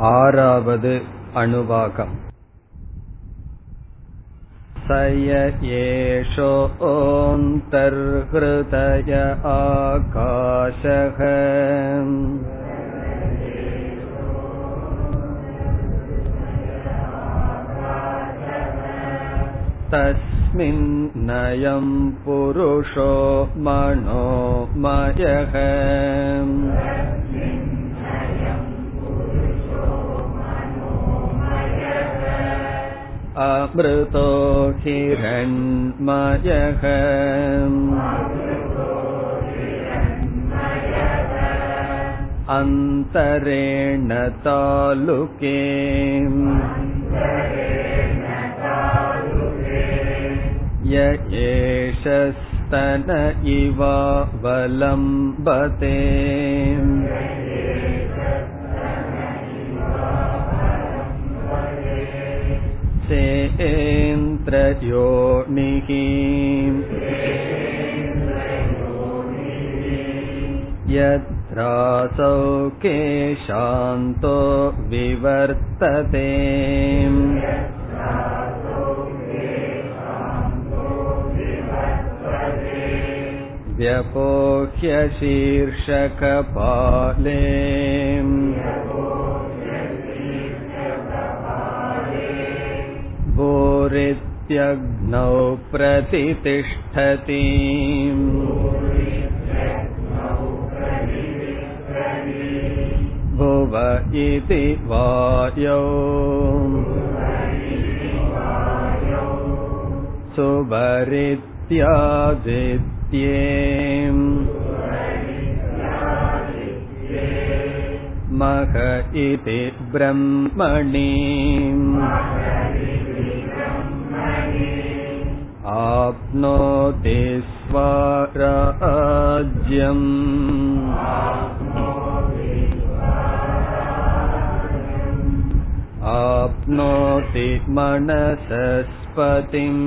आरावद् अनुवाकम् स य एषोऽन्तर्हृदय आकाशः तस्मिन्नयं पुरुषो मनोमयः अमृतो हिरण्मयः अन्तरेण तालुके य एषस्तन इवावलम्बते सेन्द्रयोनिः यत्रासौ केशान्तो विवर्तते व्यपोह्य शीर्षकपाले भूरित्यग्नौ प्रतितिष्ठति भुव इति वायौ सुभरित्यादित्ये मह इति ब्रह्मणि आप्नोति स्वराज्यम् आप्नोति मनसस्पतिम्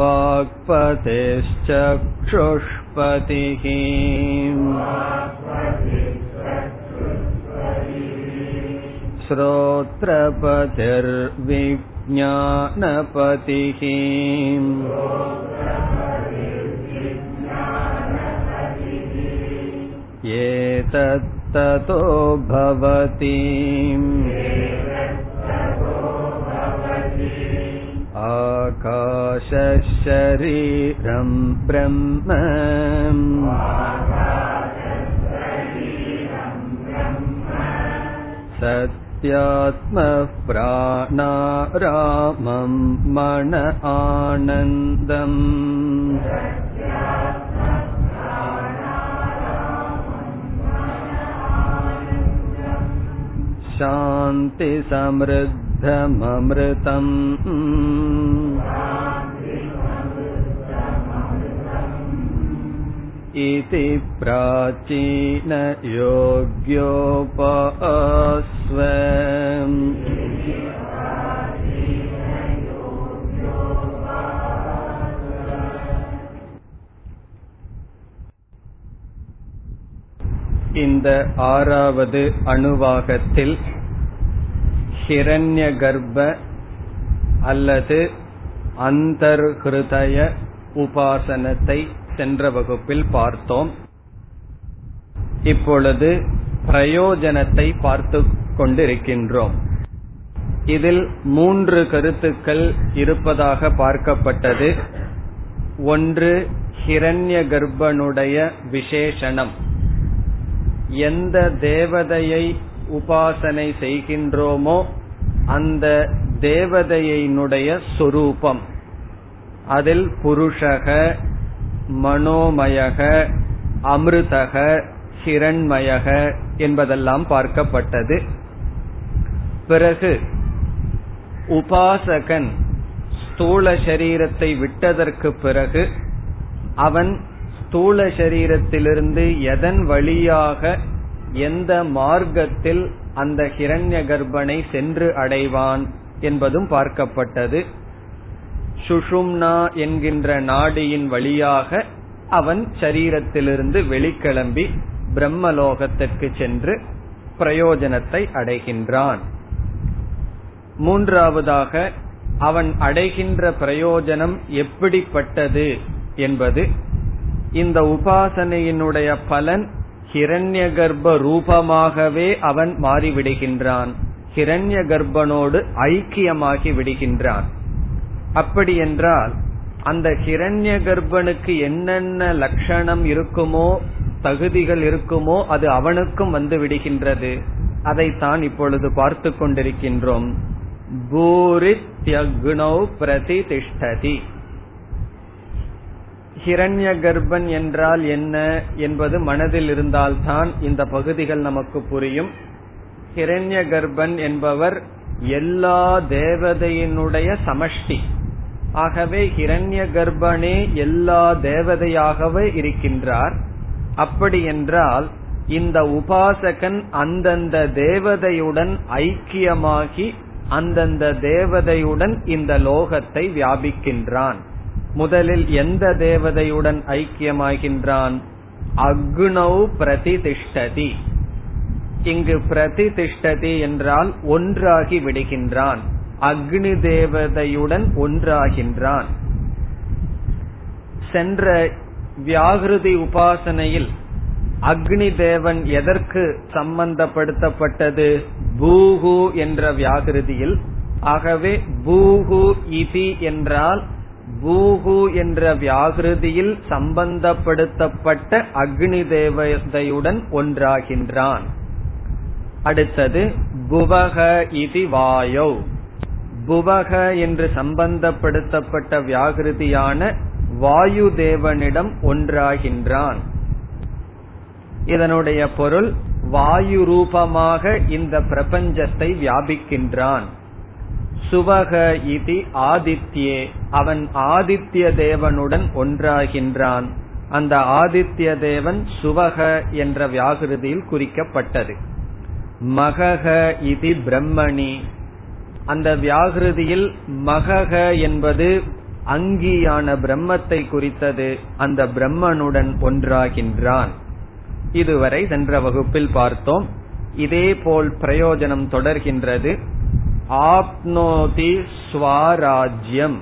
वाक्पतिश्चक्षुष्पतिः श्रोत्रपतिर्विज्ञानपतिः एतत्ततो भवति आकाशशरीरं ब्रह्म सत्यात्मः प्राणारामं मन आनन्दम् शान्तिसमृद्धममृतम् इति प्राचीनयोग्योपास्व இந்த ஆறாவது அணுவாகத்தில் ஹிரண்ய கர்ப்ப அல்லது அந்தர்ஹிருதய உபாசனத்தை சென்ற வகுப்பில் பார்த்தோம். இப்பொழுது பிரயோஜனத்தை பார்த்து கொண்டிருக்கின்றோம். இதில் மூன்று கருத்துக்கள் இருப்பதாக பார்க்கப்பட்டது. ஒன்று ஹிரண்ய கர்ப்பனுடைய விசேஷணம். எந்த தேவதையை உபாசனை செய்கின்றோமோ அந்த தேவதையினுடைய சொரூபம். அதில் புருஷக மனோமயக அமிர்தக ஹிரண்மயக என்பதெல்லாம் பார்க்கப்பட்டது. பிறகு உபாசகன் ஸ்தூல சரீரத்தை விட்டதற்கு பிறகு அவன் ஸ்தூல சரீரத்திலிருந்து எதன் வழியாக எந்த மார்க்கத்தில் அந்த ஹிரண்ய கர்ப்பனை சென்று அடைவான் என்பதும் பார்க்கப்பட்டது. சுஷும்னா என்கின்ற நாடியின் வழியாக அவன் சரீரத்திலிருந்து வெளிக்கிளம்பி பிரம்மலோகத்திற்கு சென்று பிரயோஜனத்தை அடைகின்றான். மூன்றாவதாக அவன் அடைகின்ற பிரயோஜனம் எப்படிப்பட்டது என்பது இந்த உபாசனையினுடைய பலன் ஹிரண்ய கர்ப்ப ரூபமாகவே அவன் மாறிவிடுகின்றான். ஹிரண்ய கர்ப்பனோடு ஐக்கியமாகி விடுகின்றான். அப்படி என்றால் அந்த ஹிரண்ய கர்ப்பனுக்கு என்னென்ன லட்சணம் இருக்குமோ தகுதிகள் இருக்குமோ அது அவனுக்கும் வந்து விடுகின்றது. அதைத்தான் இப்பொழுது பார்த்து கொண்டிருக்கின்றோம். பூரித்யக்னௌ பிரதிதிஷ்டதி. ஹிரண்ய கர்ப்பன் என்றால் என்ன என்பது மனதில் இருந்தால்தான் இந்த பகுதிகள் நமக்கு புரியும். ஹிரண்ய கர்ப்பன் என்பவர் எல்லா தேவதையினுடைய சமஷ்டி. ஆகவே ஹிரண்ய கர்ப்பனே எல்லா தேவதையாகவே இருக்கின்றார். அப்படி என்றால் இந்த உபாசகன் அந்தந்த தேவதையுடன் ஐக்கியமாகி அந்தந்த தேவதையுடன் இந்த லோகத்தை வியாபிக்கின்றான். முதலில் எந்த தேவதையுடன் ஐக்கியமாகின்றான்? அக்னௌ பிரதிதிஷ்டதி இங்கு பிரதிதிஷ்டதி என்றால் ஒன்றாகி விடுகின்றான். அக்னி தேவதையுடன் ஒன்றாகின்றான். சென்ற வியாகிருதி உபாசனையில் அக்னி தேவன் எதற்கு சம்பந்தப்படுத்தப்பட்டது? பூகு என்ற வியாகிருதியில். ஆகவே பூகு இதி என்றால் பூகு என்ற வியாகிருதியில் சம்பந்தப்படுத்தப்பட்ட அக்னி தேவதையுடன் ஒன்றாகின்றான். அடுத்தது புவக இதி வாயோ. புவக என்று சம்பந்தப்படுத்தப்பட்ட வியாகிருதியான வாயு தேவனிடம் ஒன்றாகின்றான். இதனுடைய பொருள் வாயு ரூபமாக இந்த பிரபஞ்சத்தை வியாபிக்கின்றான். சுவக இதி ஆதித்யே அவன் ஆதித்ய தேவனுடன் ஒன்றாகின்றான். அந்த ஆதித்ய தேவன் சுவக என்ற வியாகிருதியில் குறிக்கப்பட்டது. மகக இதி பிரம்மணி அந்த வியாகிருதியில் மகக என்பது அங்கியான பிரம்மத்தை குறித்தது. அந்த பிரம்மனுடன் ஒன்றாகின்றான். இதுவரை சென்ற வகுப்பில் பார்த்தோம். இதேபோல் பிரயோஜனம் தொடர்கின்றது. ஆப்னோதி ஸ்வராஜ்யம்.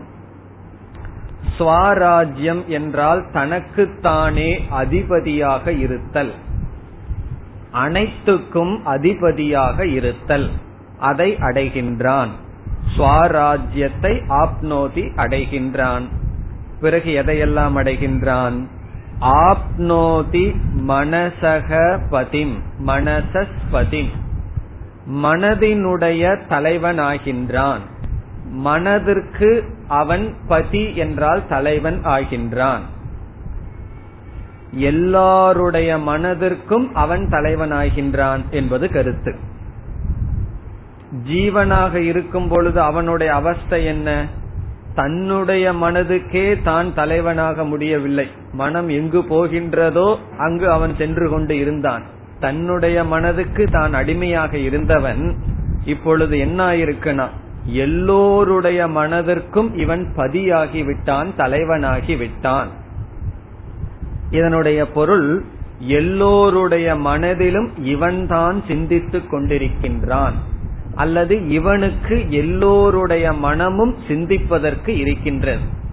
ஸ்வராஜ்யம் என்றால் தனக்குத்தானே அதிபதியாக இருத்தல். அனைத்துக்கும் அதிபதியாக இருத்தல். அதை அடைகின்றான். சுவாராஜ்யத்தை ஆப்னோதி அடைகின்றான். பிறகு எதையெல்லாம் அடைகின்றான்? ஆப்னோதி மனசகபதிம் மனசஸ்பதிம் மனதினுடைய தலைவனாகின்றான். மனதிற்கு அவன் பதி என்றால் தலைவன் ஆகின்றான். எல்லாருடைய மனதிற்கும் அவன் தலைவனாகின்றான் என்பது கருத்து. ஜீவனாக இருக்கும் பொழுது அவனுடைய அவஸ்தை என்ன? தன்னுடைய மனதுக்கே தான் தலைவனாக முடியவில்லை. மனம் எங்கு போகின்றதோ அங்கு அவன் சென்று கொண்டு இருந்தான். தன்னுடைய மனதுக்கு தான் அடிமையாக இருந்தவன் இப்பொழுது என்ன ஆயிருக்குனா எல்லோருடைய மனதிற்கும் இவன் பதியாகி விட்டான் தலைவனாகி விட்டான். இதனுடைய பொருள் எல்லோருடைய மனதிலும் இவன்தான் சிந்தித்துக் கொண்டிருக்கின்றான். அல்லது இவனுக்கு எல்லோருடைய மனமும் சிந்திப்பதற்கு இருக்கின்றது.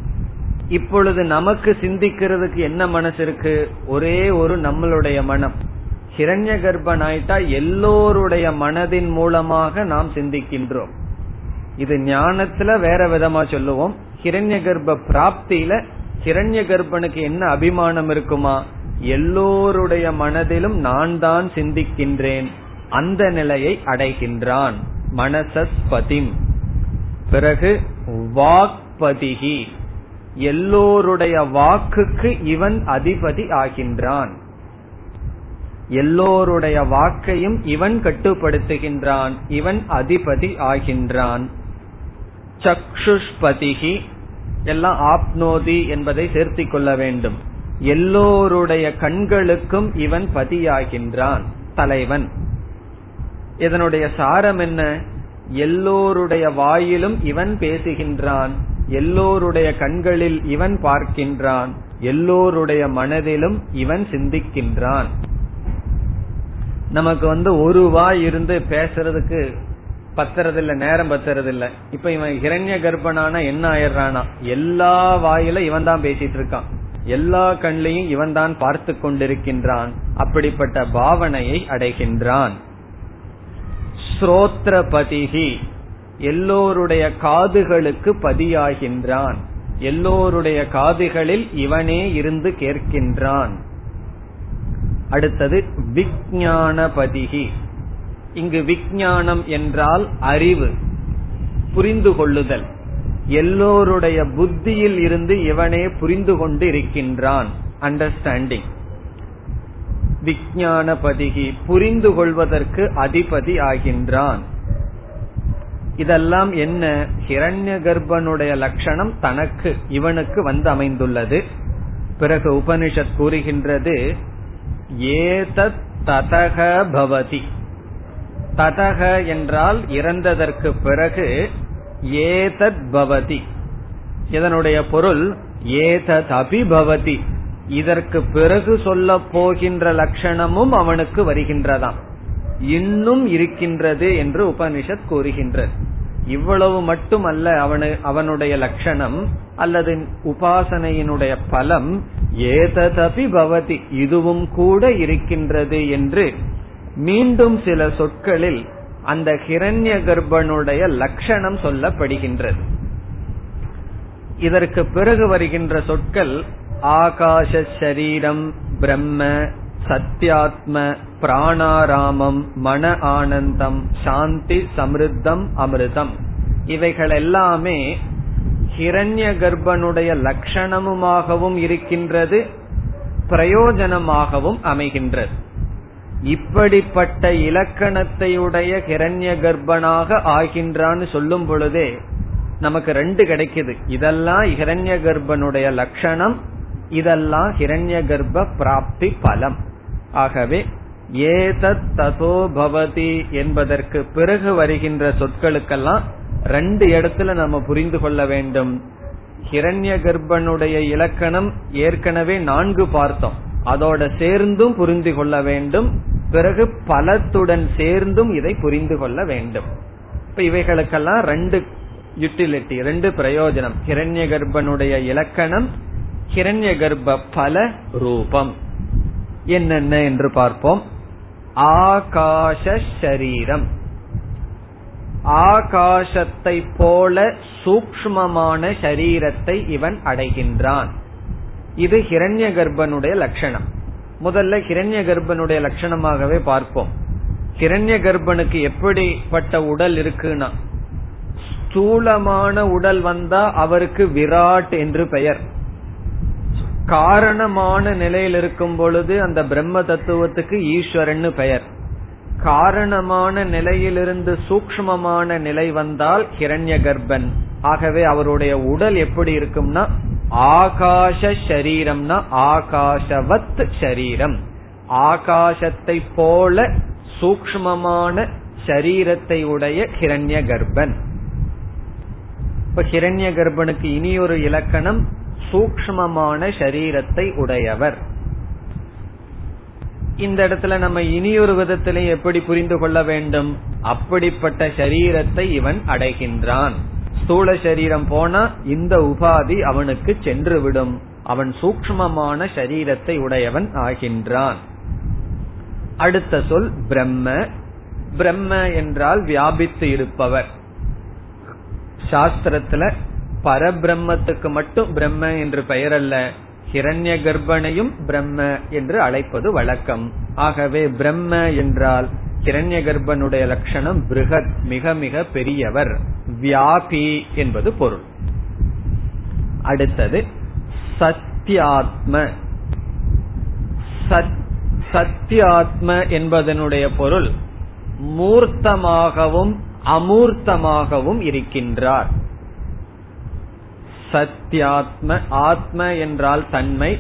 இப்பொழுது நமக்கு சிந்திக்கிறதுக்கு என்ன மனசு இருக்கு? ஒரே ஒரு நம்மளுடைய மனம். ஹிரண்ய கர்ப்பன் ஆயிட்டா எல்லோருடைய மனதின் மூலமாக நாம் சிந்திக்கின்றோம். இது ஞானத்துல வேற விதமா சொல்லுவோம். ஹிரண்ய கர்ப்ப பிராப்தியில ஹிரண்ய கர்ப்பனுக்கு என்ன அபிமானம் இருக்குமா? எல்லோருடைய மனதிலும் நான் தான் சிந்திக்கின்றேன். அந்த நிலையை அடைகின்றான். மனசஸ்பதிம். பிறகு வாக்பதிகி. எல்லோருடைய வாக்குக்கு இவன் அதிபதி ஆகின்றான். எல்லோருடைய வாக்கையும் இவன் கட்டுப்படுத்துகின்றான். இவன் அதிபதி ஆகின்றான். சக்ஷுஷ்பதிகி. எல்லாம் ஆப்னோதி என்பதை சேர்த்திக் கொள்ள வேண்டும். எல்லோருடைய கண்களுக்கும் இவன் பதியாகின்றான். தலைவன். இதனுடைய சாரம் என்ன? எல்லோருடைய வாயிலும் இவன் பேசுகின்றான். எல்லோருடைய கண்களில் இவன் பார்க்கின்றான். எல்லோருடைய மனதிலும் இவன் சிந்திக்கின்றான். நமக்கு வந்து ஒரு வாய் இருந்து பேசுறதுக்கு பத்துறதில்ல நேரம் பத்துறதில்ல. இப்ப இவன் இரண்ய கர்ப்பனானா என்ன ஆயிடுறானா? எல்லா வாயில இவன் தான் பேசிட்டு இருக்கான். எல்லா கண்லையும் இவன் தான் பார்த்து கொண்டிருக்கின்றான். அப்படிப்பட்ட பாவனையை அடைகின்றான். ஸ்ரோத்ரபதிகி எல்லோருடைய காதுகளுக்கு பதியாகின்றான். எல்லோருடைய காதுகளில் இவனே இருந்து கேட்கின்றான். அடுத்தது விஜயானபதிகி இங்கு விஞ்ஞானம் என்றால் அறிவு புரிந்து கொள்ளுதல் எல்லோருடைய புத்தியில் இருந்து இவனே புரிந்து கொண்டு இருக்கின்றான். அண்டர்ஸ்டாண்டிங் விஜயானபதிகி புரிந்து கொள்வதற்கு அதிபதி ஆகின்றான். இதெல்லாம் என்ன? ஹிரண்ய கர்ப்பனுடைய லட்சணம் தனக்கு இவனுக்கு வந்து அமைந்துள்ளது. பிறகு உபனிஷத் கூறுகின்றது ஏதத் ததக பவதி. ததக என்றால் இறந்ததற்கு பிறகு ஏதத் பவதி. இதனுடைய பொருள் ஏதத் அபிபவதி இதற்கு பிறகு சொல்ல போகின்ற லட்சணமும் அவனுக்கு வருகின்றதாம். இன்னும் இருக்கின்றது என்று உபனிஷத் கூறுகின்றது. இவ்வளவு மட்டுமல்ல அவனு அவனுடைய லட்சணம் அல்லது உபாசனையினுடைய பலம் ஏததபி பவதி இதுவும் கூட இருக்கின்றது என்று மீண்டும் சில சொற்களில் அந்த ஹிரண்ய கர்ப்பனுடைய லட்சணம் சொல்லப்படுகின்றது. இதற்கு பிறகு வருகின்ற சொற்கள் ஆகாஷ சரீரம் பிரம்ம சத்யாத்ம பிராணாராமம் மன ஆனந்தம் சாந்தி சமிருத்தம் அமிர்தம். இவைகள் எல்லாமே ஹிரண்ய கர்ப்பனுடைய லட்சணமுமாகவும் இருக்கின்றது பிரயோஜனமாகவும் அமைகின்றது. இப்படிப்பட்ட இலக்கணத்தையுடைய ஹிரண்ய கர்ப்பனாக ஆகின்றான்னு சொல்லும் பொழுதே நமக்கு ரெண்டு கிடைக்குது. இதெல்லாம் ஹிரண்ய கர்ப்பனுடைய லட்சணம் இதெல்லாம் ஹிரண்ய கர்ப்ப பிராப்தி பலம். ஆகவே ஏதத் ததோ பவதி என்பதற்கு பிறகு வருகின்ற சொற்களுக்கெல்லாம் ரெண்டு இடத்துல நம்ம புரிந்து கொள்ள வேண்டும். ஹிரண்ய கர்ப்பனுடைய இலக்கணம் ஏற்கனவே நான்கு பார்த்தோம். அதோட சேர்ந்தும் புரிந்து கொள்ள வேண்டும். பிறகு பலத்துடன் சேர்ந்தும் இதை புரிந்து கொள்ள வேண்டும். இப்ப இவைகளுக்கெல்லாம் ரெண்டு யூட்டிலிட்டி ரெண்டு பிரயோஜனம். ஹிரண்ய கர்ப்பனுடைய இலக்கணம் ஹிரண்ய கர்ப்ப பல ரூபம் என்னென்ன என்று பார்ப்போம். ஆகாஷ சரீரம் ஆகாசத்தை போல சூக்மமான சரீரத்தை இவன் அடைகின்றான். இது ஹிரண்ய கர்ப்பனுடைய லட்சணம். முதல்ல ஹிரண்ய கர்ப்பனுடைய லட்சணமாகவே பார்ப்போம். ஹிரண்ய கர்ப்பனுக்கு எப்படிப்பட்ட உடல் இருக்குன்னா ஸ்தூலமான உடல் வந்தா அவருக்கு விராட் என்று பெயர். காரணமான நிலையில் இருக்கும் பொழுது அந்த பிரம்ம தத்துவத்துக்கு ஈஸ்வரன் பெயர். காரணமான நிலையிலிருந்து சூக்மமான நிலை வந்தால் கிரண்ய கர்ப்பன் ஆகவே அவருடைய உடல் எப்படி இருக்கும்னா ஆகாஷ சரீரம்னா ஆகாஷவத் சரீரம் ஆகாசத்தை போல சூக்மமான சரீரத்தை உடைய கிரண்ய கர்ப்பன் இப்ப கிரண்ய கர்ப்பனுக்கு இனி ஒரு இலக்கணம் சூக்மமான சரீரத்தை உடையவர். இந்த இடத்துல நம்ம இனியொரு விதத்திலையும் எப்படி புரிந்து கொள்ள வேண்டும்? அப்படிப்பட்ட சரீரத்தை இவன் அடைகின்றான். ஸ்தூல சரீரம் போனா இந்த உபாதி அவனுக்கு சென்று விடும் அவன் சூக்மமான சரீரத்தை உடையவன் ஆகின்றான். அடுத்த சொல் பிரம்ம. பிரம்ம என்றால் வியாபித்து இருப்பவர். சாஸ்திரத்துல பரபிரம்மத்துக்கு மட்டும் பிரம்ம என்று பெயர் அல்ல ஹிரண்ய கர்ப்பனையும் பிரம்ம என்று அழைப்பது வழக்கம். ஆகவே பிரம்ம என்றால் ஹிரண்ய கர்ப்பனுடைய லட்சணம் பிருகத் மிக மிக பெரியவர். வியாபி என்பது பொருள். அடுத்தது சத்யாத்ம. சத்யாத்ம என்பதனுடைய பொருள் மூர்த்தமாகவும் அமூர்த்தமாகவும் இருக்கின்றார். சத்யாத்ம ஆத்ம என்றால் தன்மை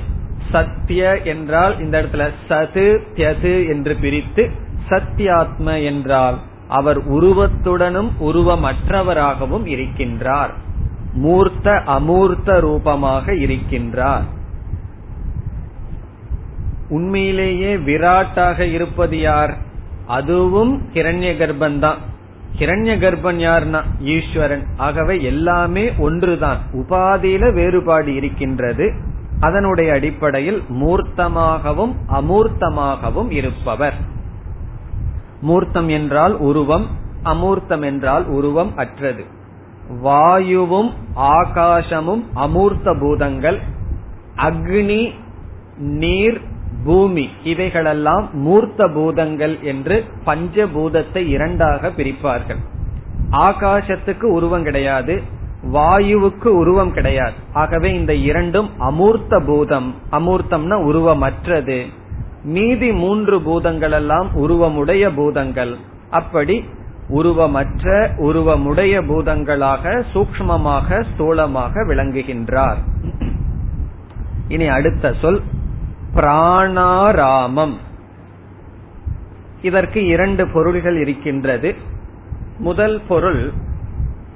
சத்ய என்றால் இந்த இடத்துல சது தியது என்று பிரித்து சத்யாத்ம என்றால் அவர் உருவத்துடனும் உருவமற்றவராகவும் இருக்கின்றார். மூர்த்த அமூர்த்த ரூபமாக இருக்கின்றார். உண்மையிலேயே விராட்டாக இருப்பது யார்? அதுவும் கிரண்ய கர்ப்பந்தான் கிரண்ய கர்ப்பன் யார்னா? ஈஸ்வரன். ஆகவே எல்லாமே ஒன்றுதான். உபாதியில வேறுபாடு இருக்கின்றது. அதனுடைய அடிப்படையில் மூர்த்தமாகவும் அமூர்த்தமாகவும் இருப்பவர். மூர்த்தம் என்றால் உருவம் அமூர்த்தம் என்றால் உருவம் அற்றது. வாயுவும் ஆகாசமும் அமூர்த்த பூதங்கள். அக்னி நீர் பூமி. இவைகளெல்லாம் மூர்த்த பூதங்கள் என்று பஞ்சபூதத்தை இரண்டாக பிரிப்பார்கள். ஆகாசத்துக்கு உருவம் கிடையாது வாயுவுக்கு உருவம் கிடையாது. ஆகவே இந்த இரண்டும் அமூர்த்த பூதம் அமூர்த்தம்னா உருவமற்றது. மீதி மூன்று பூதங்கள் எல்லாம் உருவமுடைய பூதங்கள். அப்படி உருவமற்ற உருவமுடைய பூதங்களாக சூக்மமாக ஸ்தூலமாக விளங்குகின்றார். இனி அடுத்த சொல். பிராணாராமம். இதற்கு இரண்டு பொருள்கள் இருக்கின்றது. முதல் பொருள்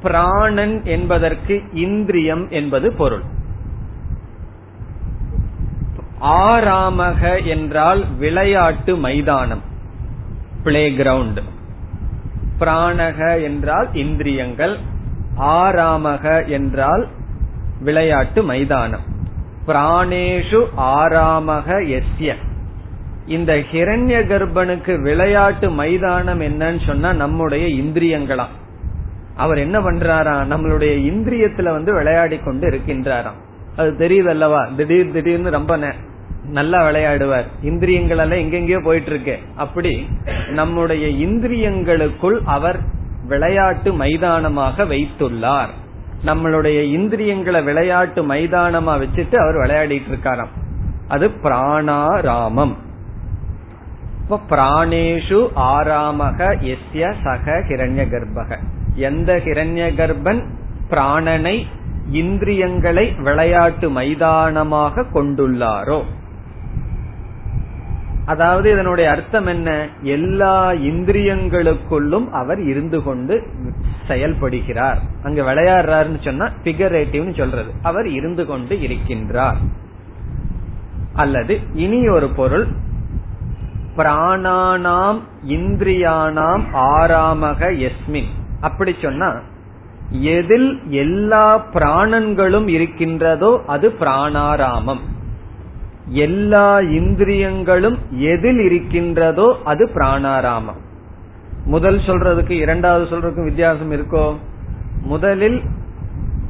பிராணன் என்பதற்கு இந்திரியம் என்பது பொருள். ஆராமக என்றால் விளையாட்டு மைதானம் பிளே கிரவுண்ட் பிராணக என்றால் இந்திரியங்கள் ஆராமக என்றால் விளையாட்டு மைதானம். பிராணேஷு ஆராமக எஸ்ய. இந்த ஹிரண்ய கர்ப்பனுக்கு விளையாட்டு மைதானம் என்னன்னு சொன்னா நம்முடைய இந்திரியங்களாம். அவர் என்ன பண்றாராம் நம்மளுடைய இந்திரியத்துல வந்து விளையாடி கொண்டு இருக்கின்றாராம். அது தெரியுது அல்லவா திடீர் திடீர்னு ரொம்ப நல்லா விளையாடுவார். இந்திரியங்கள் எல்லாம் எங்கெங்கயோ போயிட்டு இருக்கு அப்படி நம்முடைய இந்திரியங்களுக்குள் அவர் விளையாட்டு மைதானமாக வைத்துள்ளார். நம்மளுடைய இந்திரியங்களை விளையாட்டு மைதானமா வச்சுட்டு அவர் விளையாடிட்டு இருக்காராம். அது பிராணாராமம். இப்ப பிராணேஷு ஆராமக எஸ்ய சக ஹிரண்ய கர்ப்பக. எந்த ஹிரண்ய கர்ப்பன் பிராணனை இந்திரியங்களை விளையாட்டு மைதானமாக கொண்டுள்ளாரோ? அதாவது இதனுடைய அர்த்தம் என்ன? எல்லா இந்திரியங்களுக்குள்ளும் அவர் இருந்து கொண்டு செயல்படுகிறார். அங்க விளையாடுறாருன்னு சொன்னா பிகரேட்டிவ்னு சொல்றது. அவர் இருந்து கொண்டு இருக்கின்றார். அல்லது இனி ஒரு பொருள் பிராணானாம் இந்திரியானாம் ஆராமக எஸ்மின் அப்படி சொன்னா எதில் எல்லா பிராணன்களும் இருக்கின்றதோ அது பிராணாராமம். எல்லா இந்திரியங்களும் எதில் இருக்கின்றதோ அது பிராணாராமம். முதல் சொல்றதுக்கு இரண்டாவது சொல்றதுக்கும் வித்தியாசம் இருக்கோ? முதலில்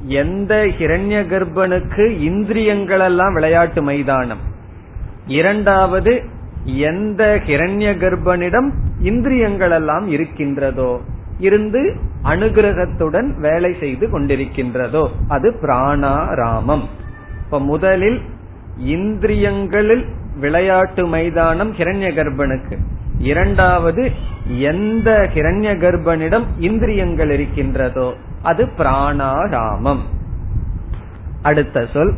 எந்த ஹிரண்ய கர்ப்பனுக்கு இந்திரியங்கள் எல்லாம் விளையாட்டு மைதானம்? இரண்டாவது எந்த ஹிரண்ய கர்ப்பனிடம் இந்திரியங்கள் எல்லாம் இருக்கின்றதோ? இருந்து அனுகிரகத்துடன் வேலை செய்து கொண்டிருக்கின்றதோ? அது பிராணாராமம். இப்ப முதலில் இந்திரியங்களில் விளையாட்டு மைதானம் ஹிரண்ய கர்ப்பனுக்கு இரண்டாவது எந்த ஹிரண்ய கர்ப்பனிடம் இந்திரியங்கள் இருக்கின்றதோ அது பிராணாராமம் அடுத்த சொல்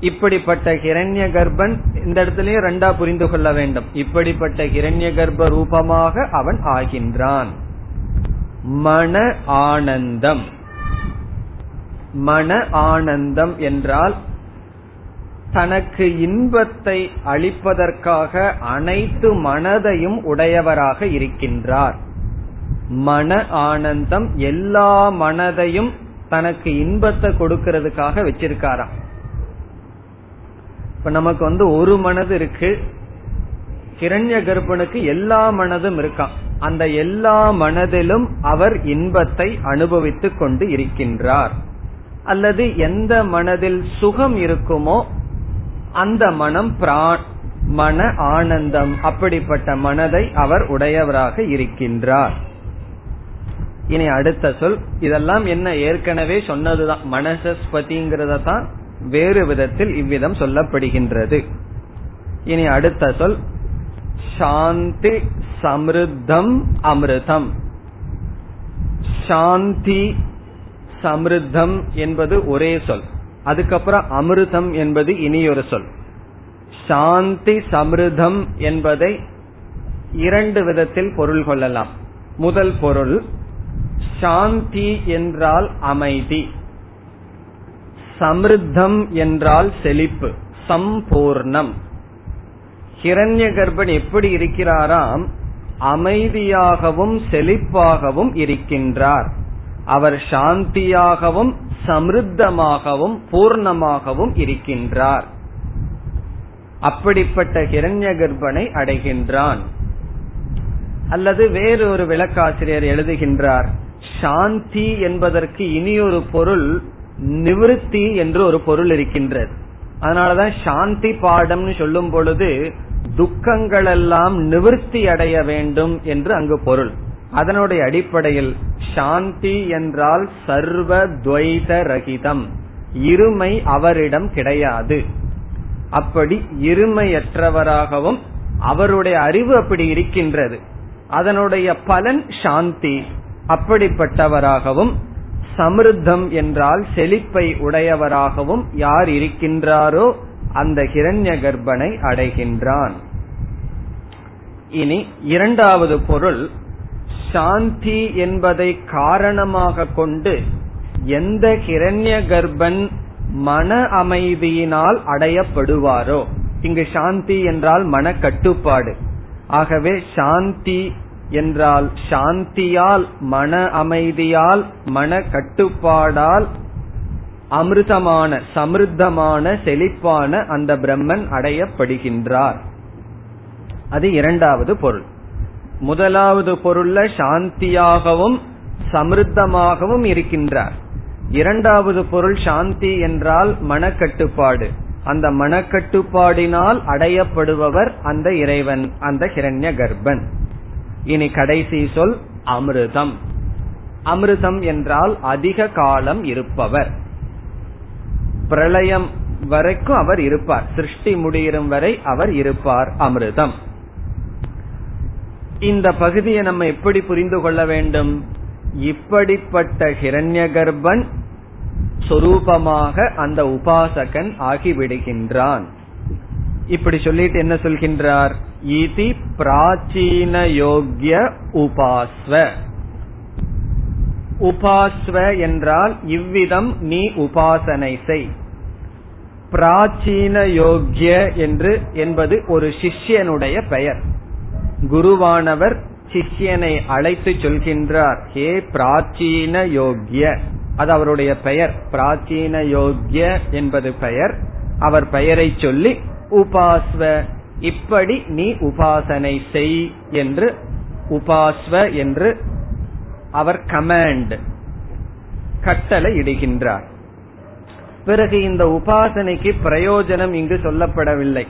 இப்படிப்பட்ட ஹிரண்ய கர்ப்பன் இந்த இடத்துலயும் ரெண்டா புரிந்து கொள்ள வேண்டும். இப்படிப்பட்ட ஹிரண்ய கர்ப்ப ரூபமாக அவன் ஆகின்றான். மன ஆனந்தம். மன ஆனந்தம் என்றால் தனக்கு இன்பத்தை அளிப்பதற்காக அனைத்து மனதையும் உடையவராக இருக்கின்றார். மன ஆனந்தம் எல்லா மனதையும் தனக்கு இன்பத்தை கொடுக்கறதுக்காக வச்சிருக்காராம். இப்ப நமக்கு வந்து ஒரு மனது இருக்கு. கிரண்ய கர்ப்பனுக்கு எல்லா மனதும் இருக்கான் அந்த எல்லா மனதிலும் அவர் இன்பத்தை அனுபவித்துக் கொண்டு இருக்கின்றார். அல்லது எந்த மனதில் சுகம் இருக்குமோ அந்த மனம் பிரான் மன ஆனந்தம் அப்படிப்பட்ட மனதை அவர் உடையவராக இருக்கின்றார். இனி அடுத்த சொல் இதெல்லாம் என்ன ஏற்கனவே சொன்னதுதான். மனசஸ்பதிங்கிறத தான் வேறு விதத்தில் இவ்விதம் சொல்லப்படுகின்றது. இனி அடுத்த சொல் சாந்தி சமிருத்தம் அமிர்தம். சாந்தி சமிருத்தம் என்பது ஒரே சொல். அதுக்கப்புறம் அமிர்தம் என்பது இனியொரு சொல். சாந்தி சமிருதம் என்பதை இரண்டு விதத்தில் பொருள் கொள்ளலாம். முதல் பொருள் சாந்தி என்றால் அமைதி. சமிருத்தம் என்றால் செழிப்பு சம்பூர்ணம். ஹிரண்ய கர்ப்பன் எப்படி இருக்கிறாராம்? அமைதியாகவும் செழிப்பாகவும் இருக்கின்றார். அவர் சாந்தியாகவும் சமிருத்தமாகவும் பூர்ணமாகவும் இருக்கின்றார். அப்படிப்பட்ட ஹிரண்ய கர்ப்பனை அடைகின்றான். அல்லது வேறு ஒரு விளக்காசிரியர் எழுதுகின்றார் சாந்தி என்பதற்கு இனியொரு பொருள் நிவிருத்தி என்று ஒரு பொருள் இருக்கின்றது. அதனாலதான் சாந்தி பாடம்னு சொல்லும் பொழுது துக்கங்கள் எல்லாம் நிவிருத்தி அடைய வேண்டும் என்று அங்கு பொருள். அதனுடைய அடிப்படையில் சாந்தி என்றால் சர்வ துவைத ரகிதம் இருமை அவரிடம் கிடையாது. அப்படி இருமையற்றவராகவும் அவருடைய அறிவு அப்படி இருக்கின்றது. அதனுடைய பலன் சாந்தி. அப்படிப்பட்டவராகவும் சமிருத்தம் என்றால் செழிப்பை உடையவராகவும் யார் இருக்கின்றாரோ அந்த ஹிரண்ய கர்ப்பனை அடைகின்றான். இனி இரண்டாவது பொருள் சாந்தி என்பதை காரணமாக கொண்டு எந்த ஹிரண்ய கர்ப்பன் மன அமைதியினால் அடையப்படுவாரோ? இங்கு சாந்தி என்றால் மன கட்டுப்பாடு ஆகவே சாந்தி என்றால் சாந்தியால் மன அமைதியால் மன கட்டுப்பாடால் அமிர்தமான சமிருத்தமான செழிப்பான அந்த பிரம்மன் அடையப்படுகின்றார். அது இரண்டாவது பொருள். முதலாவது பொருள்ல சாந்தியாகவும் சமிருத்தமாகவும் இருக்கின்றார். இரண்டாவது பொருள் சாந்தி என்றால் மனக்கட்டுப்பாடு. அந்த மனக்கட்டுப்பாடினால் அடையப்படுபவர் அந்த இறைவன் அந்த ஹிரண்ய கர்ப்பன் இனி கடைசி சொல் அமிர்தம். அமிர்தம் என்றால் அதிக காலம் இருப்பவர். பிரளயம் வரைக்கும் அவர் இருப்பார். சிருஷ்டி முடியும் வரை அவர் இருப்பார் அமிர்தம். இந்த பகுதியை நம்ம எப்படி புரிந்து கொள்ள வேண்டும்? இப்படிப்பட்ட ஹிரண்ய கர்ப்பன் சொரூபமாக அந்த உபாசகன் ஆகிவிடுகின்றான். இப்படி சொல்லிட்டு என்ன சொல்கின்றார்? இதி பிராச்சீன யோக்ய உபாஸ்வ. உபாஸ்வ என்றால் இவ்விதம் நீ உபாசனை செய். பிராச்சீன யோக்ய என்று என்பது ஒரு சிஷ்யனுடைய பெயர். குருவானவர் சிஷ்யனை அழைத்து சொல்கின்றார் ஹே பிராச்சீன யோக்கிய அது அவருடைய பெயர். பிராச்சீன யோக்கிய என்பது பெயர். அவர் பெயரை சொல்லி உபாஸ்வ இப்படி நீ உபாசனை செய் என்று உபாஸ்வ என்று அவர் கமாண்ட் கட்டளை இடுகின்றார். பிறகு இந்த உபாசனைக்கு பிரயோஜனம் இங்கு சொல்லப்படவில்லை.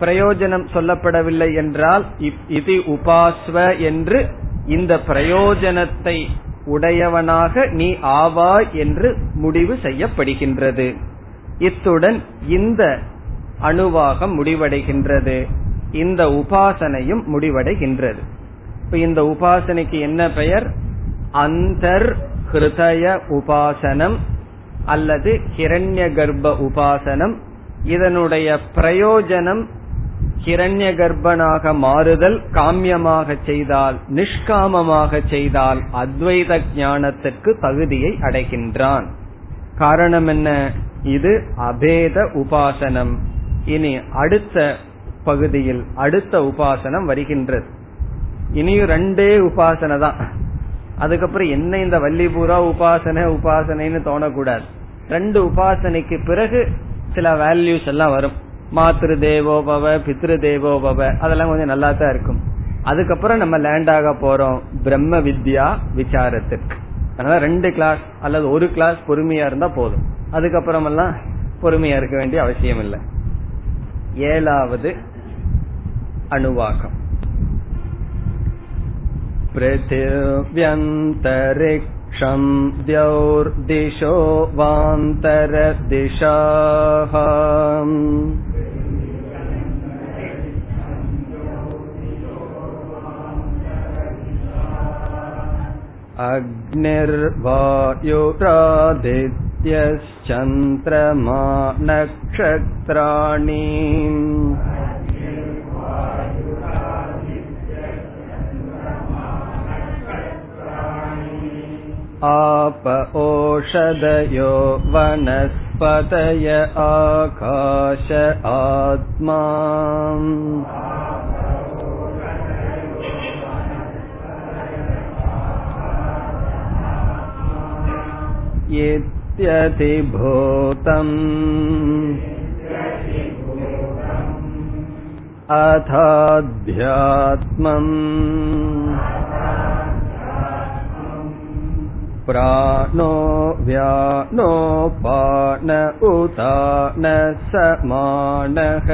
பிரயோஜனம் சொல்லப்படவில்லை என்றால் இது உபாஸ்வ என்று இந்த பிரயோஜனத்தை உடையவனாக நீ ஆவாய் என்று முடிவு செய்யப்படுகின்றது. இத்துடன் இந்த அணுவாகம் முடிவடைகின்றது. இந்த உபாசனையும் முடிவடைகின்றது. இப்ப இந்த உபாசனைக்கு என்ன பெயர்? அந்தர் ஹிருதய உபாசனம் அல்லது ஹிரண்ய கர்ப்ப உபாசனம். இதனுடைய பிரயோஜனம் கிரண்ய கர்ப்பனாக மாறுதல் காமியமாக செய்தால் நிஷ்காமமாக செய்தால் அத்வைத ஞானத்திற்கு தகுதியை அடைகின்றான். காரணம் என்ன? இது அபேத உபாசனம். இனி அடுத்த பகுதியில் அடுத்த உபாசனம் வருகின்றது. இனியும் ரெண்டே உபாசனை தான். அதுக்கப்புறம் என்ன இந்த வள்ளிபூரா உபாசனை உபாசனைன்னு தோணக்கூடாது. ரெண்டு உபாசனைக்கு பிறகு சில வேல்யூஸ் எல்லாம் வரும். மாத்திரு தேவோபவ பித்ரு தேவோபவ அதெல்லாம் கொஞ்சம் நல்லா தான் இருக்கும். அதுக்கப்புறம் நம்ம லேண்ட் ஆக போறோம். பிரம்ம வித்யா விசாரத்திற்கு. அதனால ரெண்டு கிளாஸ் அல்லது ஒரு கிளாஸ் பொறுமையா இருந்தா போதும். அதுக்கப்புறம் எல்லாம் பொறுமையா இருக்க வேண்டிய அவசியம் இல்லை. ஏழாவது அணுவாக்கம். पृथिव्यन्तरिक्षम् द्यौर्दिशो वान्तरदिशाः अग्निर्वायुरादित्यश्चन्द्रमा नक्षत्राणि आप ओषधयो वनस्पतयश्चान्तरिक्षम् पतय आकाश आत्मा इत्यतिभूतम् अथाध्यात्मम् प्राणो व्यानोपान उतान समानः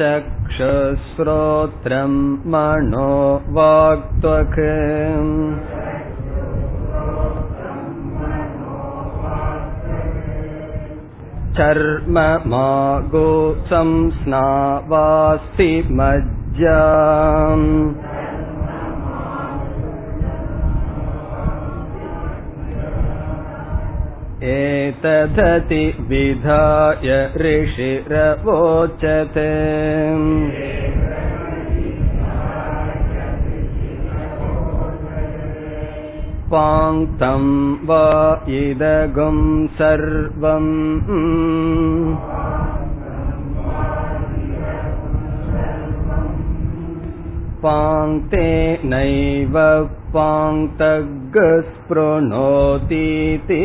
चक्षुश्रोत्रम् मनो वाक्त्वक् चर्म मागो संस्नावास्ति मज्जा एतदति विधाय ऋषिरवोचते पाङ्क्तं वा इदगुं सर्वम् पाङ्क्ते नैव पाङ्क्तग्स्पृणोतीति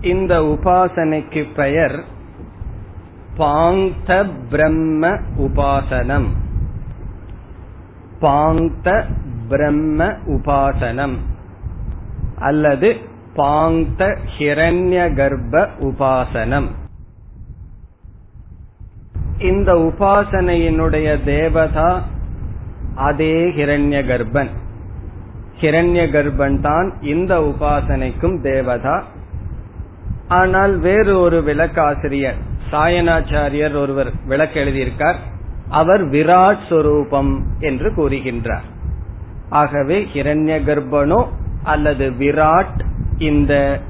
இந்த உபாசனைக்கு பெயர் பாங்த பிரம்ம உபாசனம். பாங்த பிரம்ம உபாசனம். அல்லது பாங்த ஹிரண்ய கர்ப்ப உபாசனம். இந்த உபாசனையினுடைய தேவதா அதே ஹிரண்ய கர்ப்பன். ஹிரண்ய கர்ப்பன் தான் இந்த உபாசனைக்கும் தேவதா ஆனால் வேறு ஒரு விளக்காசிரியர் சாயனாச்சாரியர் ஒருவர் விளக்க எழுதியிருக்கார். அவர் விராட் சொரூபம் என்று கூறுகின்றார். ஆகவே ஹிரண்ய கர்ப்பனோ அல்லது விராட் இந்த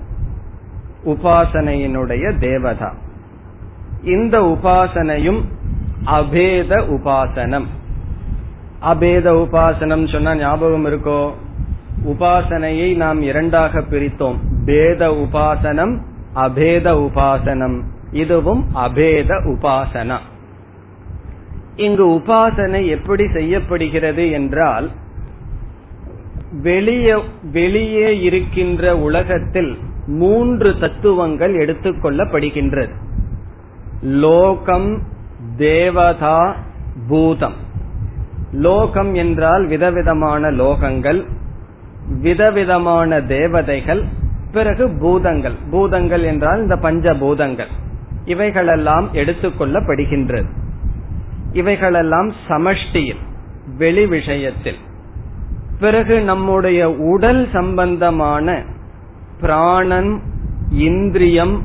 உபாசனையினுடைய தேவதா. இந்த உபாசனையும் அபேத உபாசனம். அபேத உபாசனம் சொன்னா ஞாபகம் இருக்கோ? உபாசனையை நாம் இரண்டாக பிரித்தோம். பேத உபாசனம் அபேத உபாசனம். இதுவும் அபேத உபாசனா. இங்கு உபாசனை எப்படி செய்யப்படுகிறது என்றால் வெளியே வெளியே இருக்கின்ற உலகத்தில் மூன்று தத்துவங்கள் எடுத்துக்கொள்ளப்படுகின்றது லோகம் தேவதா பூதம். லோகம் என்றால் விதவிதமான லோகங்கள் விதவிதமான தேவதைகள் பிறகு பூதங்கள். பூதங்கள் என்றால் இந்த பஞ்ச பூதங்கள் இவைகளெல்லாம் எடுத்துக்கொள்ளப்படுகின்றது. இவைகளெல்லாம் சமஷ்டியில் வெளி விஷயத்தில். பிறகு நம்முடைய உடல் சம்பந்தமான பிராணன் இந்திரியம்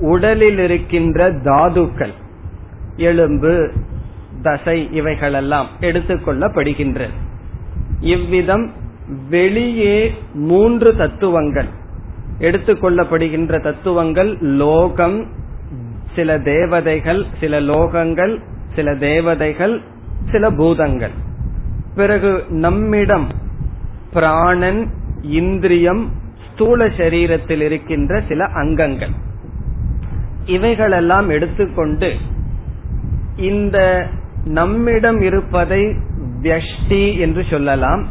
உடலில் இருக்கின்ற தாதுக்கள் எலும்பு தசை இவைகளெல்லாம் எடுத்துக்கொள்ளப்படுகின்றது. இவ்விதம் வெளியே மூன்று தத்துவங்கள். எடுத்துக்கொள்ளப்படுகின்ற தத்துவங்கள் லோகம் சில தேவதைகள் சில லோகங்கள் சில தேவதைகள் சில பூதங்கள். பிறகு நம்மிடம் பிராணன் இந்திரியம் ஸ்தூல சரீரத்தில் இருக்கின்ற சில அங்கங்கள். இவைகளெல்லாம் எடுத்துக்கொண்டு இந்த நம்மிடம் இருப்பதை வியஷ்டி என்று சொல்லலாம்.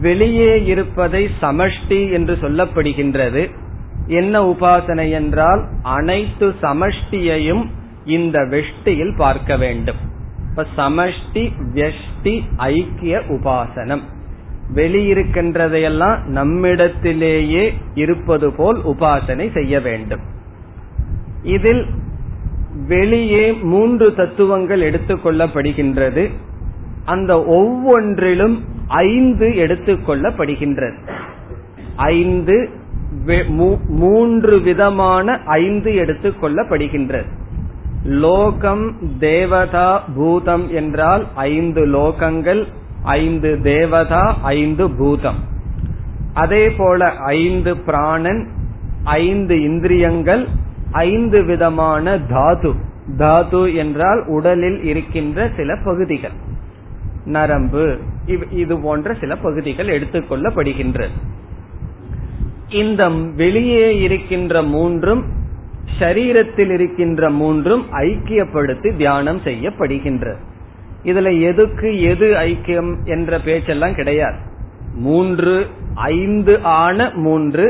வெளியே இருப்பதை சமஷ்டி என்று சொல்லப்படுகின்றது. என்ன உபாசனை என்றால் அனைத்து சமஷ்டியையும் இந்த வெஷ்டியில் பார்க்க வேண்டும். இப்ப சமஷ்டி வெஷ்டி ஐக்கிய உபாசனம். வெளியிருக்கின்றதையெல்லாம் நம்மிடத்திலேயே இருப்பது போல் உபாசனை செய்ய வேண்டும். இதில் வெளியே மூன்று தத்துவங்கள் எடுத்துக்கொள்ளப்படுகின்றது அந்த ஒவ்வொன்றிலும் ஐந்து எடுத்துக்கொள்ளப்படுகின்றது ஐந்து மூன்று விதமான ஐந்து எடுத்துக்கொள்ளப்படுகின்றது லோகம் தேவதா பூதம் என்றால் ஐந்து லோகங்கள் ஐந்து தேவதா ஐந்து பூதம். அதே போல ஐந்து பிராணன் ஐந்து இந்திரியங்கள் ஐந்து விதமான தாது. தாது என்றால் உடலில் இருக்கின்ற சில பகுதிகள். நரம்பு இது போன்ற சில பகுதிகள் எடுத்துக்கொள்ளப்படுகின்றது இந்த வெளியே இருக்கின்ற மூன்றும் சரீரத்தில் இருக்கின்ற மூன்றும் ஐக்கியப்படுத்தி தியானம் செய்யப்படுகின்றது இதுல எதுக்கு எது ஐக்கியம் என்ற பேச்செல்லாம் கிடையாது. மூன்று ஐந்து ஆன மூன்று